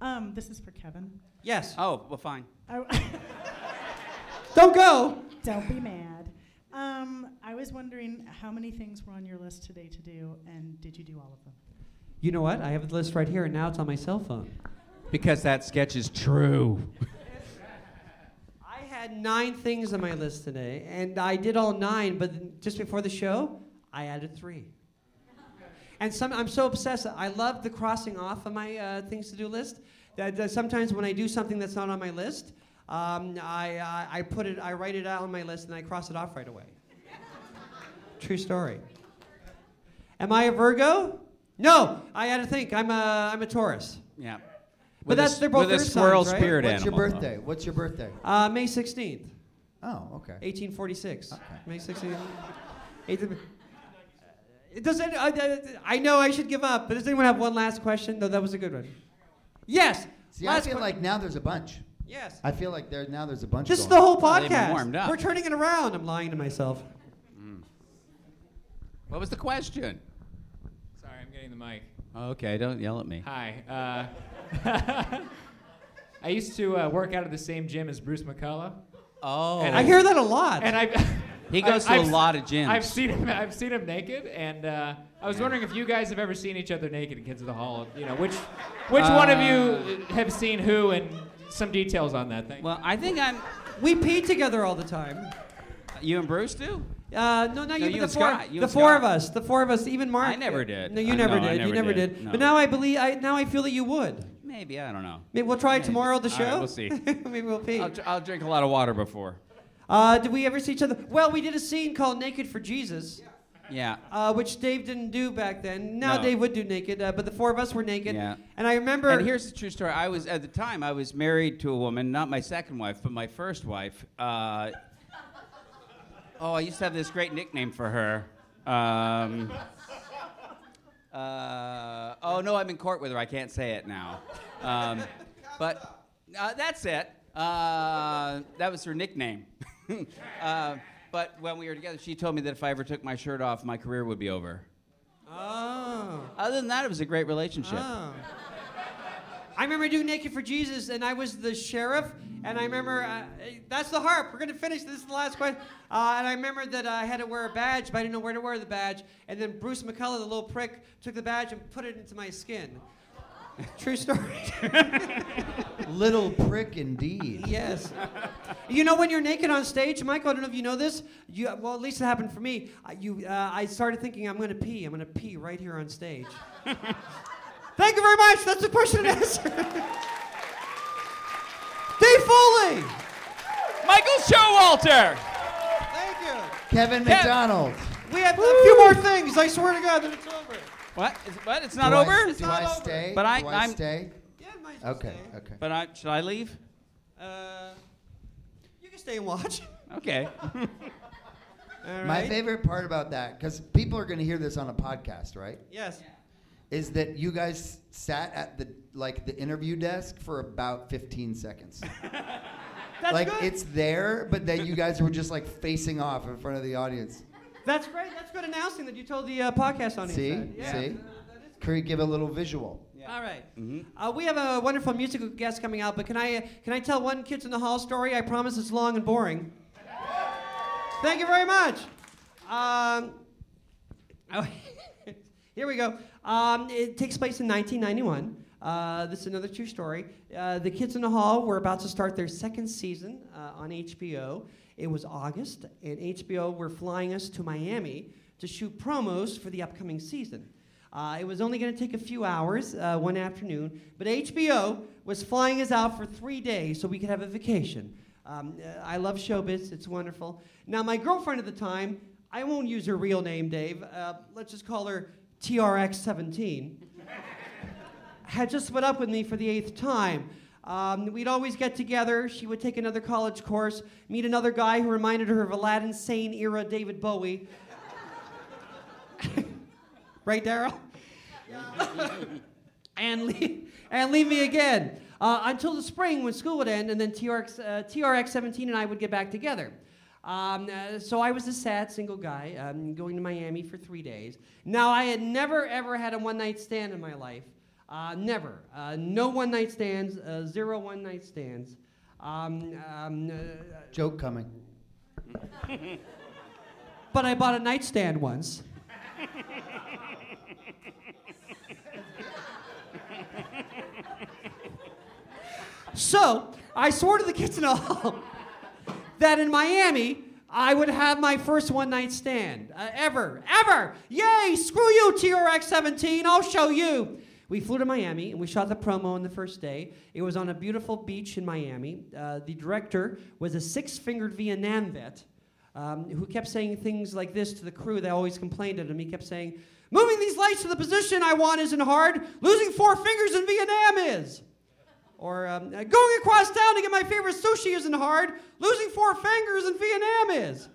Um, this is for Kevin. Yes. Oh, well, fine. I, Don't go. don't be mad. Um, I was wondering how many things were on your list today to do, and did you do all of them? You know what? I have the list right here, and now it's on my cell phone. Because that sketch is true. I had nine things on my list today, and I did all nine, but just before the show, I added three. And some, I'm so obsessed. I love the crossing off of my uh, things to do list. That, that sometimes when I do something that's not on my list, um, I, I, I put it, I write it out on my list, and I cross it off right away. True story. Am I a Virgo? No, I had to think. I'm a, I'm a Taurus. Yeah. But With that's s- they're both with a squirrel signs, right? spirit What's your animal. birthday? What's your birthday? Uh, May 16th. Oh, okay. 1846. May 16th. 18 It doesn't. I, I, I know I should give up, but does anyone have one last question? Though that was a good one. Yes. See, I last feel que- like now there's a bunch. Yes. I feel like there now there's a bunch. This is going the whole Well, they've been podcast. warmed up. We're turning it around. I'm lying to myself. What was the question? Sorry, I'm getting the mic. Okay, don't yell at me. Hi. Uh, I used to uh, work out at the same gym as Bruce McCullough. Oh. And I hear that a lot. And I. He goes to a a lot of gyms. I've seen him. I've seen him naked, and uh, I was wondering if you guys have ever seen each other naked in Kids of the Hall. You know, which which one of you have seen who, and some details on that thing. Well, I think I'm. we pee together all the time. You and Bruce do? Uh, no, not No, you, you but and the four, Scott, you the four Scott. of us, the four of us, even Mark. I never did. No, you I never know, I did. never you never did. did. No. But now I believe. I now I feel that you would. Maybe I don't know. Maybe we'll try Maybe. tomorrow at the show. right, we'll see. Maybe we'll pee. I'll, I'll drink a lot of water before. Uh, did we ever see each other? Well, we did a scene called Naked for Jesus, Yeah. uh, which Dave didn't do back then. Now No. Dave would do naked, uh, but the four of us were naked. Yeah. And I remember. And here's the true story. I was at the time I was married to a woman, not my second wife, but my first wife. Uh, oh, I used to have this great nickname for her. Um, uh, oh no, I'm in court with her. I can't say it now. Um, but uh, that's it. Uh, that was her nickname. uh, but when we were together, she told me that if I ever took my shirt off, my career would be over. Oh. Other than that, it was a great relationship. Oh. I remember doing Naked for Jesus, and I was the sheriff. And I remember uh, that's the harp. We're gonna finish. This is the last question. Uh, and I remember that I had to wear a badge, but I didn't know where to wear the badge. And then Bruce McCullough, the little prick, took the badge and put it into my skin. True story. Little prick indeed. Yes. You know when you're naked on stage, Michael. I don't know if you know this. You, well, at least it happened for me. I, you, uh, I started thinking I'm going to pee. I'm going to pee right here on stage. Thank you very much. That's the question and answer. Dave Foley. Michael Showalter. Thank you. Kevin Kev- McDonald. We have a few more things. I swear to God that it's over. What? Is, what? It's not do I, over? do I stay? But I, do I I'm. stay? Okay, okay. But I should I leave? Uh, you can stay and watch. Okay. All My favorite part about that, because people are going to hear this on a podcast, right? Yes. Is that you guys sat at the like the interview desk for about 15 seconds. That's like good. it's there, but then you guys were just like facing off in front of the audience. That's great. That's good announcing that you told the uh, podcast audience. See, that. Yeah. see. Could you give a little visual? All right. Uh, we have a wonderful musical guest coming out, but can I uh, can I tell one Kids in the Hall story? I promise it's long and boring. Thank you very much. Um, oh, here we go. Um, it takes place in 1991. Uh, this is another true story. Uh, the Kids in the Hall were about to start their second season uh, on HBO. It was August, and HBO were flying us to Miami to shoot promos for the upcoming season. Uh, it was only going to take a few hours uh, one afternoon, but HBO was flying us out for three days so we could have a vacation. Um, uh, I love showbiz, it's wonderful. Now, my girlfriend at the time, I won't use her real name, Dave, uh, let's just call her TRX17, had just split up with me for the eighth time. Um, we'd always get together. She would take another college course, meet another guy who reminded her of Aladdin Sane era David Bowie. right, Daryl? and, leave, and leave me again uh, until the spring when school would end, and then TRX, uh, TRX 17 and I would get back together. Um, uh, so I was a sad single guy um, going to Miami for three days. Now, I had never, ever had a one night stand in my life. Uh, never. Uh, no one night stands, uh, zero one night stands. Um, um, uh, Joke coming. but I bought a nightstand once. So I swore to the kids in the hall that in Miami I would have my first one night stand uh, ever, ever. Yay! Screw you, TRX 17. I'll show you. We flew to Miami and we shot the promo on the first day. It was on a beautiful beach in Miami. Uh, the director was a six-fingered Vietnam vet um, who kept saying things like this to the crew. They always complained at him. He kept saying, "Moving these lights to the position I want isn't hard. Losing four fingers in Vietnam is." Or um, uh, going across town to get my favorite sushi isn't hard. Losing four fingers in Vietnam is.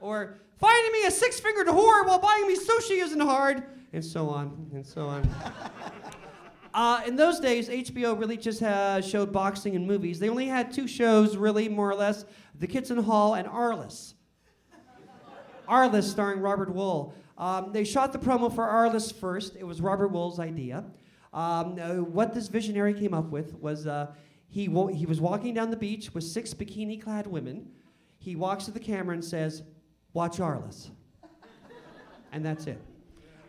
Or finding me a six-fingered whore while buying me sushi isn't hard. And so on, and so on. Uh, in those days, HBO really just showed boxing and movies. They only had two shows, really, more or less The Kitchen Hall and Arliss. Arliss, starring Robert Wuhl. Um, they shot the promo for Arliss first. It was Robert Wuhl's idea. Um, uh, what this visionary came up with was uh, he, wa- he was walking down the beach with six bikini clad women. He walks to the camera and says, Watch Arliss. and that's it.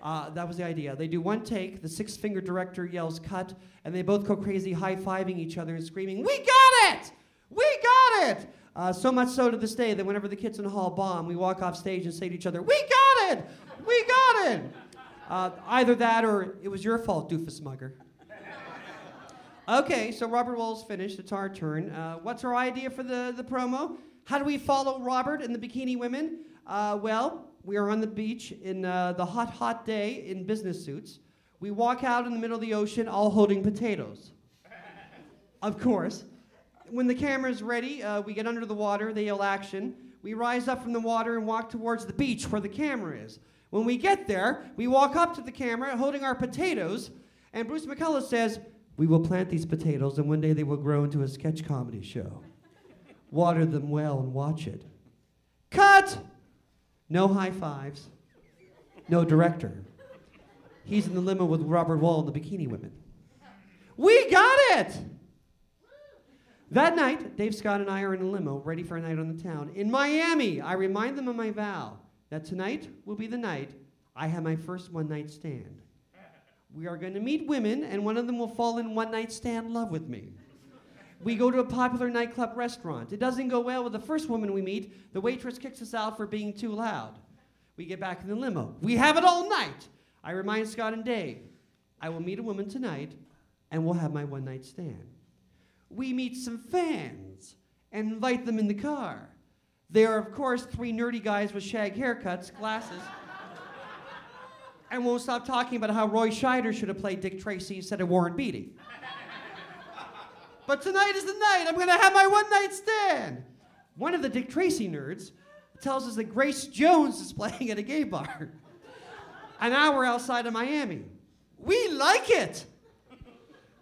Uh, that was the idea. They do one take, the six finger director yells cut, and they both go crazy high fiving each other and screaming, We got it! We got it! Uh, so much so to this day that whenever the kids in the hall bomb, we walk off stage and say to each other, We got it! We got it! Uh, either that or it was your fault, doofus mugger. Okay, so Robert Wuhl's finished. It's our turn. Uh, what's our idea for the, the promo? How do we follow Robert and the bikini women? Uh, well, we are on the beach in uh, the hot, hot day in business suits. We walk out in the middle of the ocean, all holding potatoes. of course. When the camera's ready, uh, we get under the water, they yell action. We rise up from the water and walk towards the beach where the camera is. When we get there, we walk up to the camera holding our potatoes, and Bruce McCullough says, We will plant these potatoes, and one day they will grow into a sketch comedy show. Water them well and watch it. Cut! No high fives. No director. He's in the limo with Robert Wuhl and the bikini women. We got it! That night, Dave Scott and I are in a limo, ready for a night on the town. In Miami, I remind them of my vow that tonight will be the night I have my first one night stand. We are going to meet women, and one of them will fall in one night stand love with me. We go to a popular nightclub restaurant. It doesn't go well with the first woman we meet. The waitress kicks us out for being too loud. We get back in the limo. We have it all night. I remind Scott and Dave, I will meet a woman tonight, and we'll have my one night stand. We meet some fans and invite them in the car. They are, of course, three nerdy guys with shag haircuts, glasses, and won't stop talking about how Roy Scheider should have played Dick Tracy instead of Warren Beatty. But tonight is the night. I'm going to have my one night stand. One of the Dick Tracy nerds tells us that Grace Jones is playing at a gay bar an hour outside of Miami. We like it.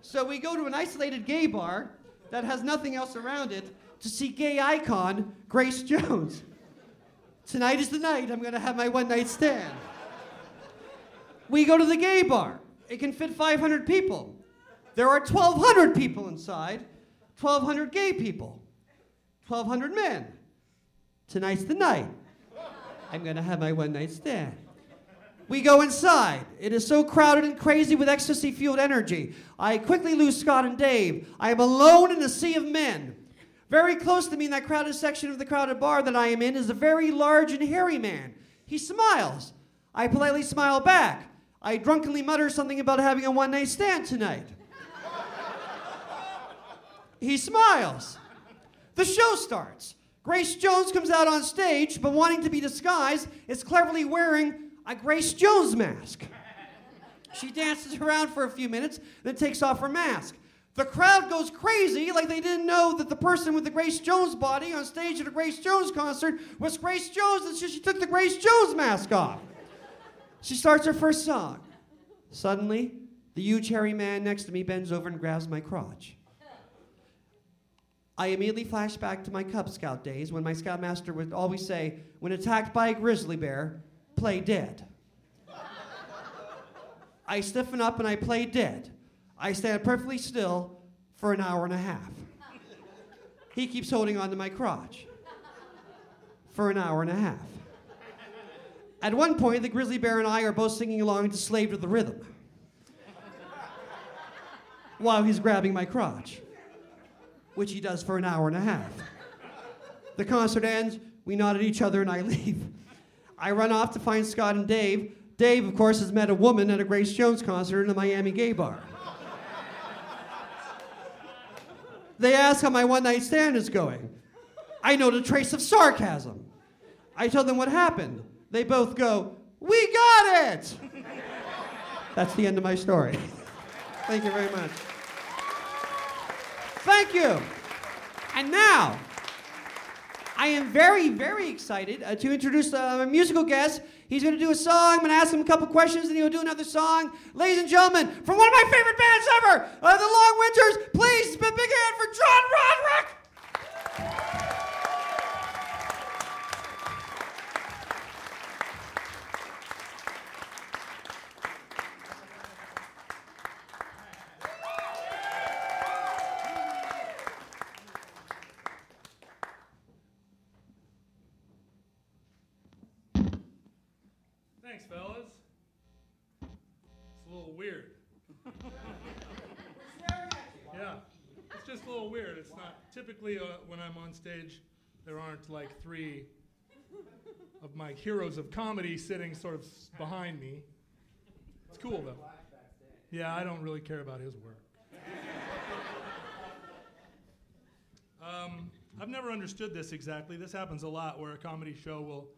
So we go to an isolated gay bar that has nothing else around it to see gay icon Grace Jones. Tonight is the night I'm going to have my one night stand. We go to the gay bar. It can fit 500 people. There are 1,200 people inside, 1,200 gay people, 1,200 men. Tonight's the night. I'm going to have my one night stand. We go inside. It is so crowded and crazy with ecstasy fueled energy. I quickly lose Scott and Dave. I am alone in a sea of men. Very close to me in that crowded section of the crowded bar that I am in is a very large and hairy man. He smiles. I politely smile back. I drunkenly mutter something about having a one night stand tonight. He smiles. The show starts. Grace Jones comes out on stage, but wanting to be disguised, is cleverly wearing a Grace Jones mask. She dances around for a few minutes, then takes off her mask. The crowd goes crazy like they didn't know that the person with the Grace Jones body on stage at a Grace Jones concert was Grace Jones until she took the Grace Jones mask off. She starts her first song. Suddenly, the huge hairy man next to me bends over and grabs my crotch. I immediately flash back to my Cub Scout days when my scoutmaster would always say, when attacked by a grizzly bear, play dead. I stiffen up and I play dead. I stand perfectly still for an hour and a half. He keeps holding onto my crotch for an hour and a half. At one point, the grizzly bear and I are both singing along to Slave to the Rhythm while he's grabbing my crotch, which he does for an hour and a half. The concert ends, we nod at each other, and I leave. I run off to find Scott and Dave. Dave, of course, has met a woman at a Grace Jones concert in a Miami gay bar. They ask how my one night stand is going. I note a trace of sarcasm. I tell them what happened. They both go, We got it! That's the end of my story. Thank you very much. Thank you. And now, I am very, very excited uh, to introduce uh, a musical guest. He's going to do a song. I'm going to ask him a couple questions, and he'll do another song. Ladies and gentlemen, from one of my favorite bands ever, uh, The Long Winters, please, a big hand for John Roderick. I'm on stage, there aren't like three of my heroes of comedy sitting sort of behind me. It's cool though. Yeah, I don't really care about his work. Um, I've never understood this exactly. This happens a lot where a comedy show will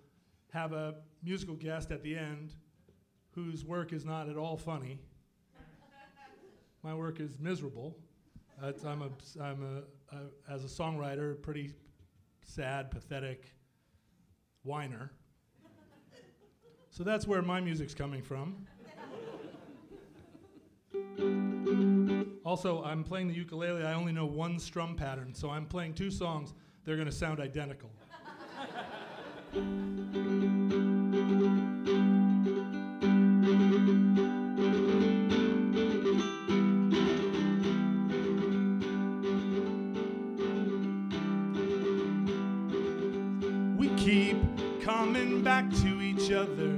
have a musical guest at the end whose work is not at all funny. My work is miserable. Uh, I'm, a, I'm a, as a songwriter, pretty sad, pathetic whiner. So that's where my music's coming from. Also, I'm playing the ukulele. I only know one strum pattern, so I'm playing two songs. They're going to sound identical. back to each other,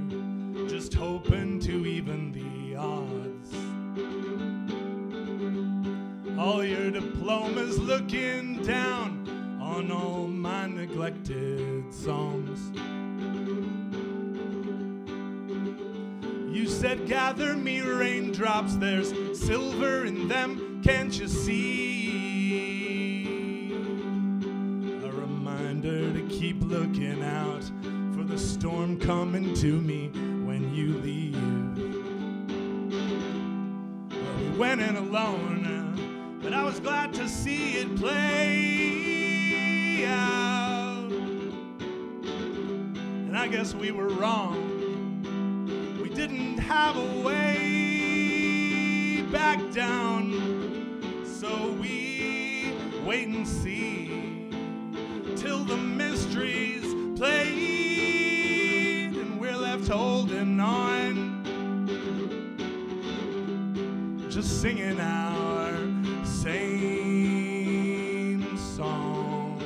just hoping to even the odds. All your diplomas looking down on all my neglected songs. You said, Gather me raindrops, there's silver in them, can't you see? A reminder to keep looking out storm coming to me when you leave. Well, we went in alone, uh, but I was glad to see it play out. And I guess we were wrong. We didn't have a way back down, so we wait and see till the mysteries played left holding on just singing our same song.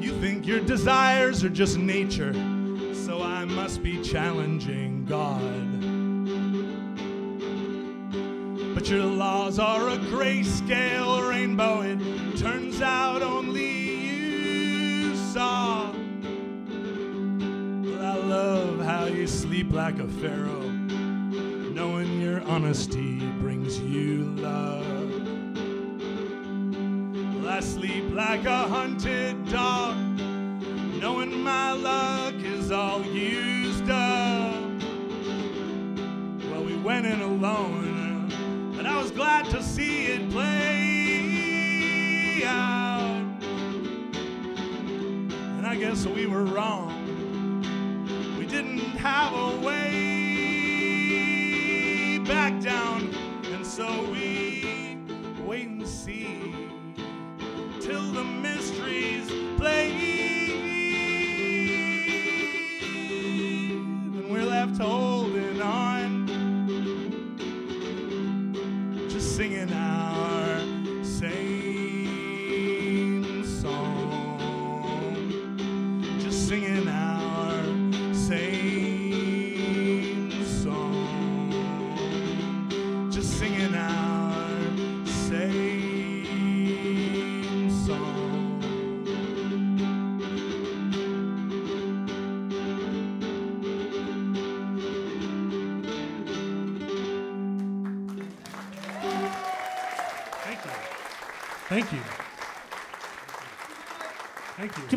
You think your desires are just nature, so I must be challenging God. Your laws are a grayscale rainbow, it turns out only you saw. Well, I love how you sleep like a pharaoh, knowing your honesty brings you love. Well, I sleep like a hunted dog, knowing my luck is all used up. Well, we went in alone, glad to see it play out. And I guess we were wrong. We didn't have a way back down, and so we wait and see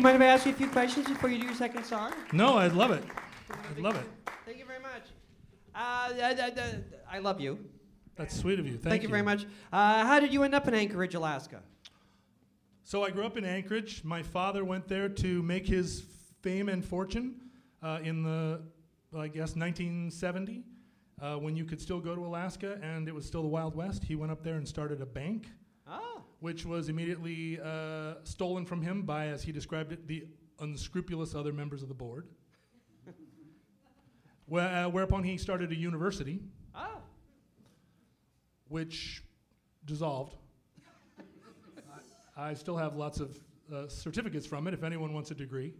mind if I ask you a few questions before you do your second song? No, I'd love it. I'd love it. Thank you very much. Uh, I, I, I love you. That's sweet of you. Thank, Thank, you very much. Uh, how did you end up in Anchorage, Alaska? So I grew up in Anchorage. My father went there to make his fame and fortune uh, in the, I guess, 1970, uh, when you could still go to Alaska and it was still the Wild West. He went up there and started a bank. Which was immediately uh, stolen from him by, as he described it, the unscrupulous other members of the board. Where, uh, whereupon he started a university, Ah. which dissolved. I, I still have lots of uh, certificates from it if anyone wants a degree.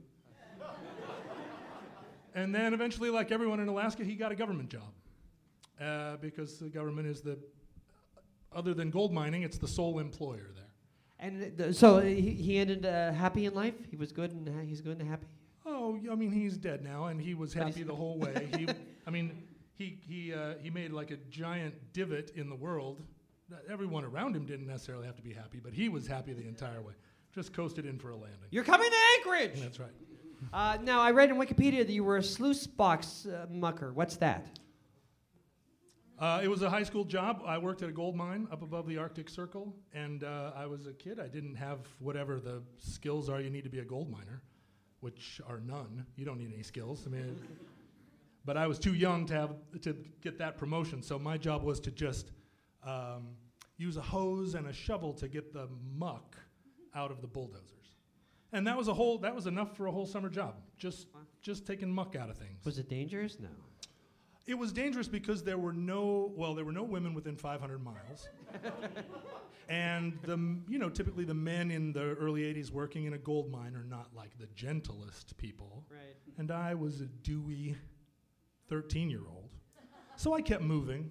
and then eventually, like everyone in Alaska, he got a government job uh, because the government is the, other than gold mining, it's the sole employer there. And th- so he, he ended uh, happy in life. He was good and ha- he's good and happy. Oh, I mean, he's dead now, and he was happy the whole way. He, I mean, he he uh, he made like a giant divot in the world. That Everyone around him didn't necessarily have to be happy, but he was happy the entire way. Just coasted in for a landing. You're coming to Anchorage. That's right. Uh, now I read in Wikipedia that you were a sluice box uh, mucker. What's that? Uh, it was a high school job. I worked at a gold mine up above the Arctic Circle, and uh, I was a kid. I didn't have whatever the skills are you need to be a gold miner, which are none. You don't need any skills. I mean, but I was too young to have to get that promotion. So my job was to just um, use a hose and a shovel to get the muck out of the bulldozers, and that was a whole. That was enough for a whole summer job. Just just taking muck out of things. Was it dangerous? No. It was dangerous because there were no well, there were no women within 500 miles. and the you know typically the men in the early 80s working in a gold mine are not like the gentlest people. Right. And I was a dewy 13 year old. So I kept moving.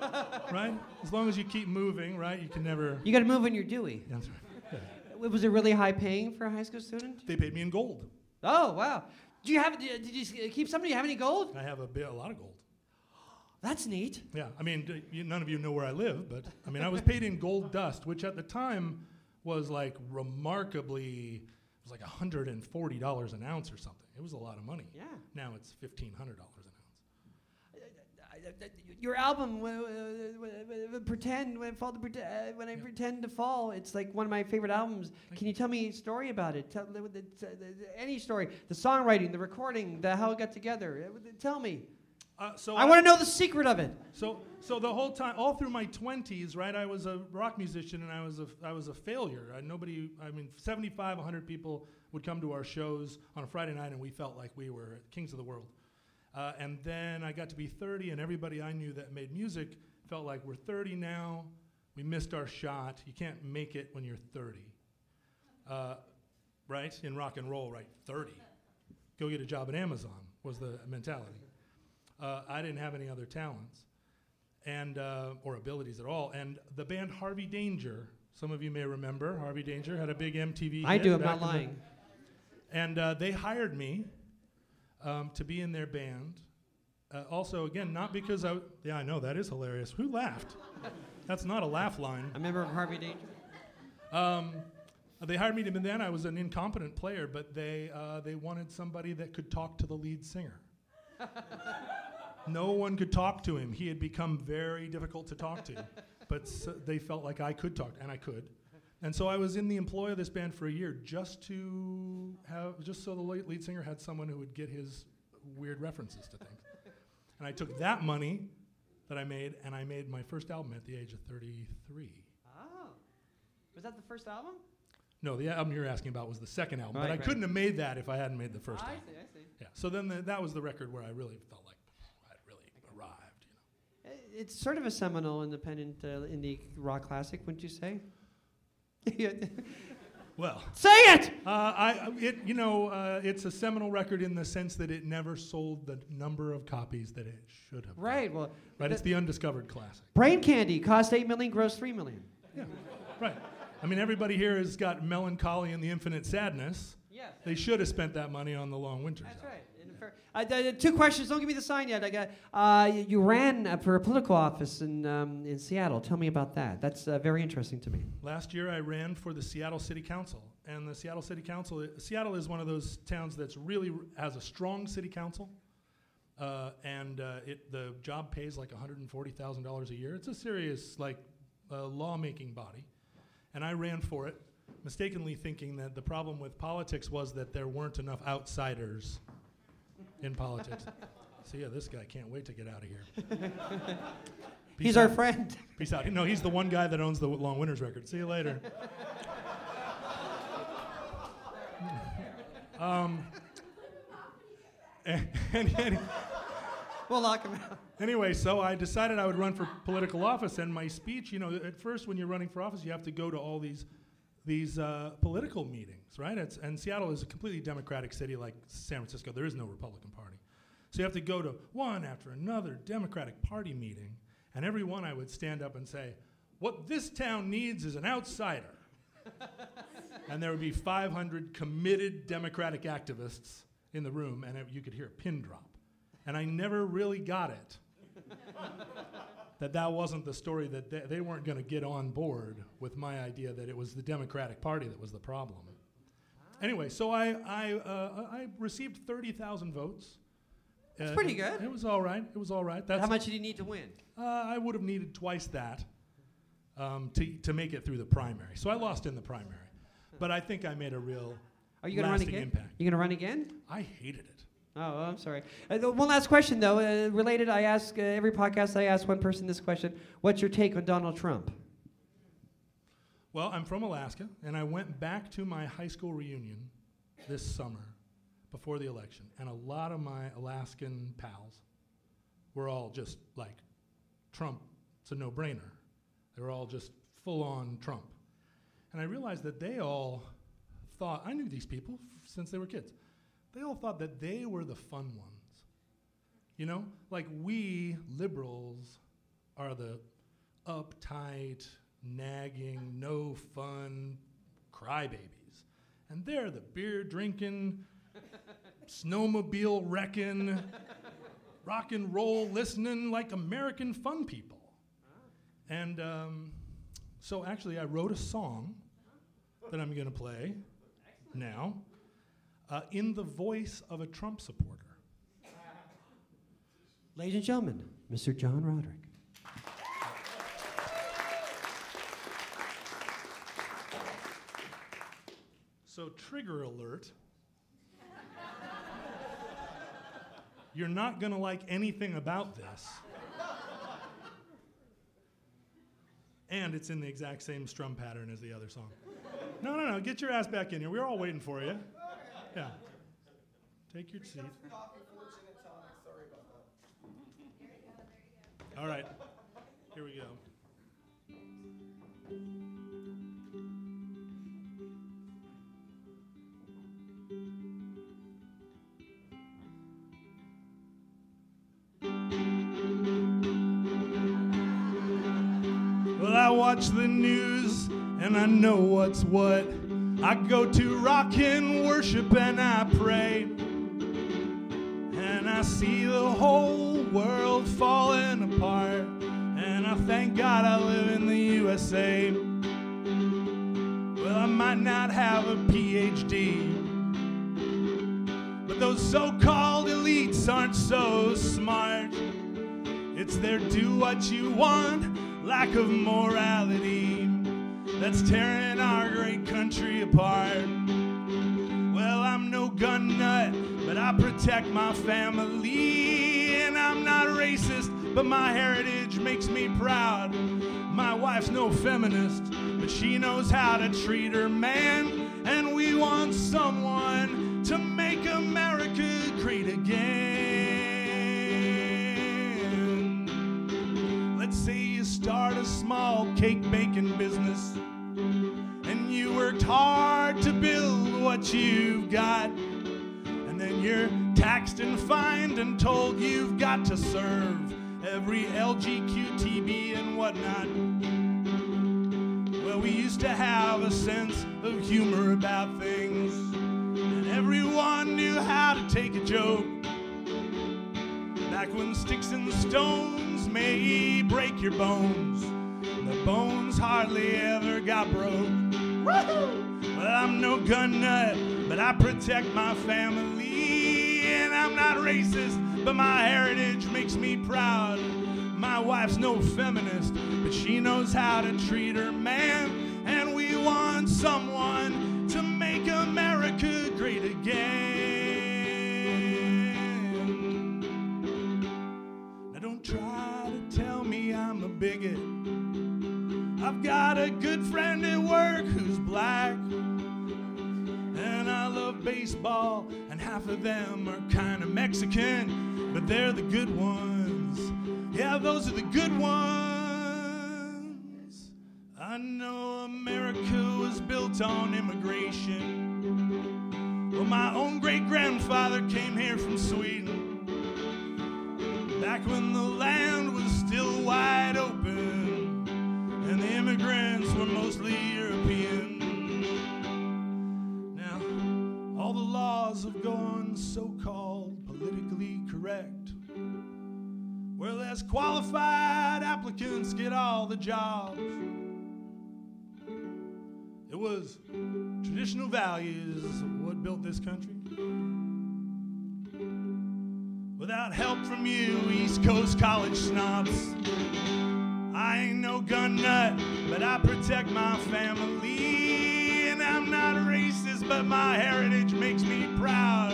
right? As long as you keep moving, right? You can never You got to move when you're Dewey. That's right. W- Was it really high paying for a high school student? They paid me in gold. Oh wow! Do you have? Did you keep some? Do you have any gold? I have a bit, a lot of gold. That's neat. Yeah, I mean, d- you, none of you know where I live, but I mean, I was paid in gold dust, which at the time was like remarkably, it was like $140 an ounce or something. It was a lot of money. Yeah. Now it's $1,500 an ounce. Your album, pretend when I fall to pretend, uh, when I pretend to fall. It's like one of my favorite albums. Can you tell me a story about it? Tell the, the, the, the- any story, the songwriting, the recording, the how it got together. Uh, Tell me. Uh, so I want to know the secret of it. So, so the whole time, all through my twenties, right, I was a rock musician and I was a, I was a failure. I, nobody, I mean, 75, 100 people would come to our shows on a Friday night, and we felt like we were kings of the world. Uh, and then I got to be 30, and everybody I knew that made music felt like we're 30 now. We missed our shot. You can't make it when you're 30, uh, right? In rock and roll, right? 30. Go get a job at Amazon was the mentality. Uh, I didn't have any other talents and uh, or abilities at all. And the band Harvey Danger, some of you may remember, Harvey Danger had a big MTV. I do, I'm not in the- lying. and uh, they hired me um, to be in their band. Uh, also, again, not because I. Yeah, I know that is hilarious. Who laughed? That's not a laugh line. A member of Harvey Danger. Um, they hired me to be then. I was an incompetent player, but they uh, they wanted somebody that could talk to the lead singer. no one could talk to him. He had become very difficult to talk to, but s- they felt like I could talk, and I could. And so I was in the employ of this band for a year, just to have, just so the lead, lead singer had someone who would get his weird references to things. And I took that money that I made, and I made my first album at the age of 33. Oh, was that the first album? No, the album you're asking about was the second album, but I right. couldn't have made that if I hadn't made the first I album. see, I see. Yeah. So then the, that was the record where I really felt like I'd really arrived. Uh, It's sort of a seminal independent uh, indie rock classic, wouldn't you say? Well, Say it! Uh, I, it, you know, uh, it's a seminal record in the sense that it never sold the number of copies that it should have. Right. Well, Right. It's the undiscovered classic. Brain Candy cost eight million, gross three million. Yeah. Right. I mean, everybody here has got melancholy and the infinite sadness. Yes. They should have spent that money on the long winters. That's right. Uh, two questions. Don't give me the sign yet. I got. Uh, you ran uh, for a political office in um, in Seattle. Tell me about that. That's uh, very interesting to me. Last year, I ran for the Seattle City Council, and the Seattle City Council. i- Seattle is one of those towns that's really r- has a strong city council, uh, and uh, it the job pays like one hundred and forty thousand dollars a year. It's a serious like uh, lawmaking body, and I ran for it, mistakenly thinking that the problem with politics was that there weren't enough outsiders in politics. so yeah, this guy can't wait to get out of here. He's Peace our friend. Peace out. No, he's the one guy that owns the Long Winters record. See you later. um, and, and- and- We'll lock him out. anyway, so I decided I would run for political office, and my speech, you know, at first when you're running for office, you have to go to all these these uh, political meetings, right? It's, and Seattle is a completely democratic city like San Francisco. There is no Republican Party. So you have to go to one after another Democratic Party meeting, and every one I would stand up and say, What this town needs is an outsider. and there would be 500 committed Democratic activists in the room, and it, you could hear a pin drop. And I never really got it that that wasn't the story that they, they weren't going to get on board with my idea that it was the Democratic Party that was the problem. Anyway, so I I, uh, I received thirty thousand votes. That's Uh, pretty it- good. It was all right. It was all right. That's How much did you need to win? Uh, I would have needed twice that um, to to make it through the primary. So I lost in the primary, but I think I made a real Are you going to run lasting again? impact. You going to run again? I hated it. Oh, I'm sorry. Uh, one last question, though, uh, related. I ask uh, every podcast. I ask one person this question: What's your take on Donald Trump? Well, I'm from Alaska, and I went back to my high school reunion this summer before the election, and a lot of my Alaskan pals were all just like Trump, it's a no brainer. They were all just full on Trump. And I realized that they all thought, I knew these people f- since they were kids. They all thought that they were the fun ones. You know, like we liberals are the uptight, nagging, no fun crybabies. And they're the beer drinking, snowmobile wrecking, rock and roll listening, like American fun people. And um, so actually, I wrote a song that I'm going to play now uh, in the voice of a Trump supporter. Ladies and gentlemen, Mr. John Roderick. So, trigger alert. You're not going to like anything about this. And it's in the exact same strum pattern as the other song. No, no, no. Get your ass back in here. We're all waiting for you. Yeah. Take your seat. All right. Here we go. Well, I watch the news and I know what's what. I go to rock and worship and I pray. And I see the whole world falling apart. And I thank God I live in the USA. Well, I might not have a PhD. But those so called elites aren't so smart. It's their do what you want, lack of morality that's tearing our great country apart. Well, I'm no gun nut, but I protect my family. And I'm not racist, but my heritage makes me proud. My wife's no feminist, but she knows how to treat her man. And we want someone to make America great again. Let's say you start a small cake baking business and you worked hard to build what you've got. And then you're taxed and fined and told you've got to serve every LGQTB and whatnot. Well, we used to have a sense of humor about things, and everyone knew how to take a joke. Back when sticks and stones may break your bones, the bones hardly ever got broke. Woohoo! Well, I'm no gun nut, but I protect my family. And I'm not racist, but my heritage makes me proud. My wife's no feminist, but she knows how to treat her man. And we want someone to make America great again. Now don't try to tell me I'm a bigot. I've got a good friend at work who's black. And I love baseball, and half of them are kind of Mexican, but they're the good ones. Yeah, those are the good ones. I know America was built on immigration. Well, my own great grandfather came here from Sweden back when the land was still wide open and the immigrants were mostly European. Now, all the laws have gone so called politically correct. Where less qualified applicants get all the jobs. It was traditional values what built this country. Without help from you, East Coast college snobs. I ain't no gun nut, but I protect my family. And I'm not racist, but my heritage makes me proud.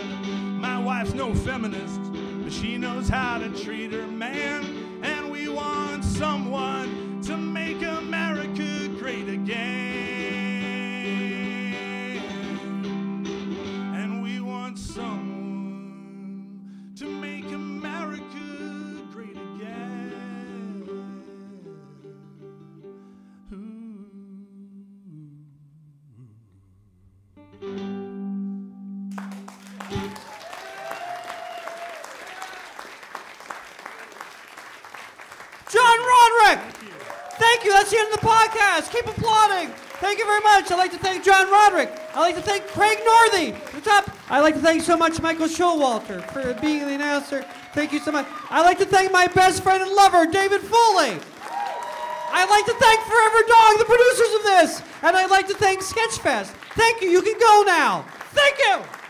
My wife's no feminist, but she knows how to treat her man. And we want someone to make America great again. The podcast. Keep applauding. Thank you very much. I'd like to thank John Roderick. I'd like to thank Craig Northey. What's up? I'd like to thank so much Michael Showalter for being the announcer. Thank you so much. I'd like to thank my best friend and lover, David Foley. I'd like to thank Forever Dog, the producers of this. And I'd like to thank Sketchfest. Thank you. You can go now. Thank you.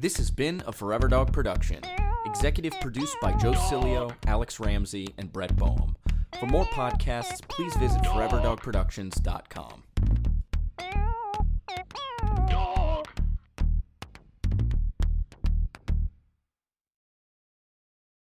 This has been a Forever Dog production. Executive produced by Joe Cilio, Alex Ramsey, and Brett Boehm. For more podcasts, please visit foreverdogproductions.com.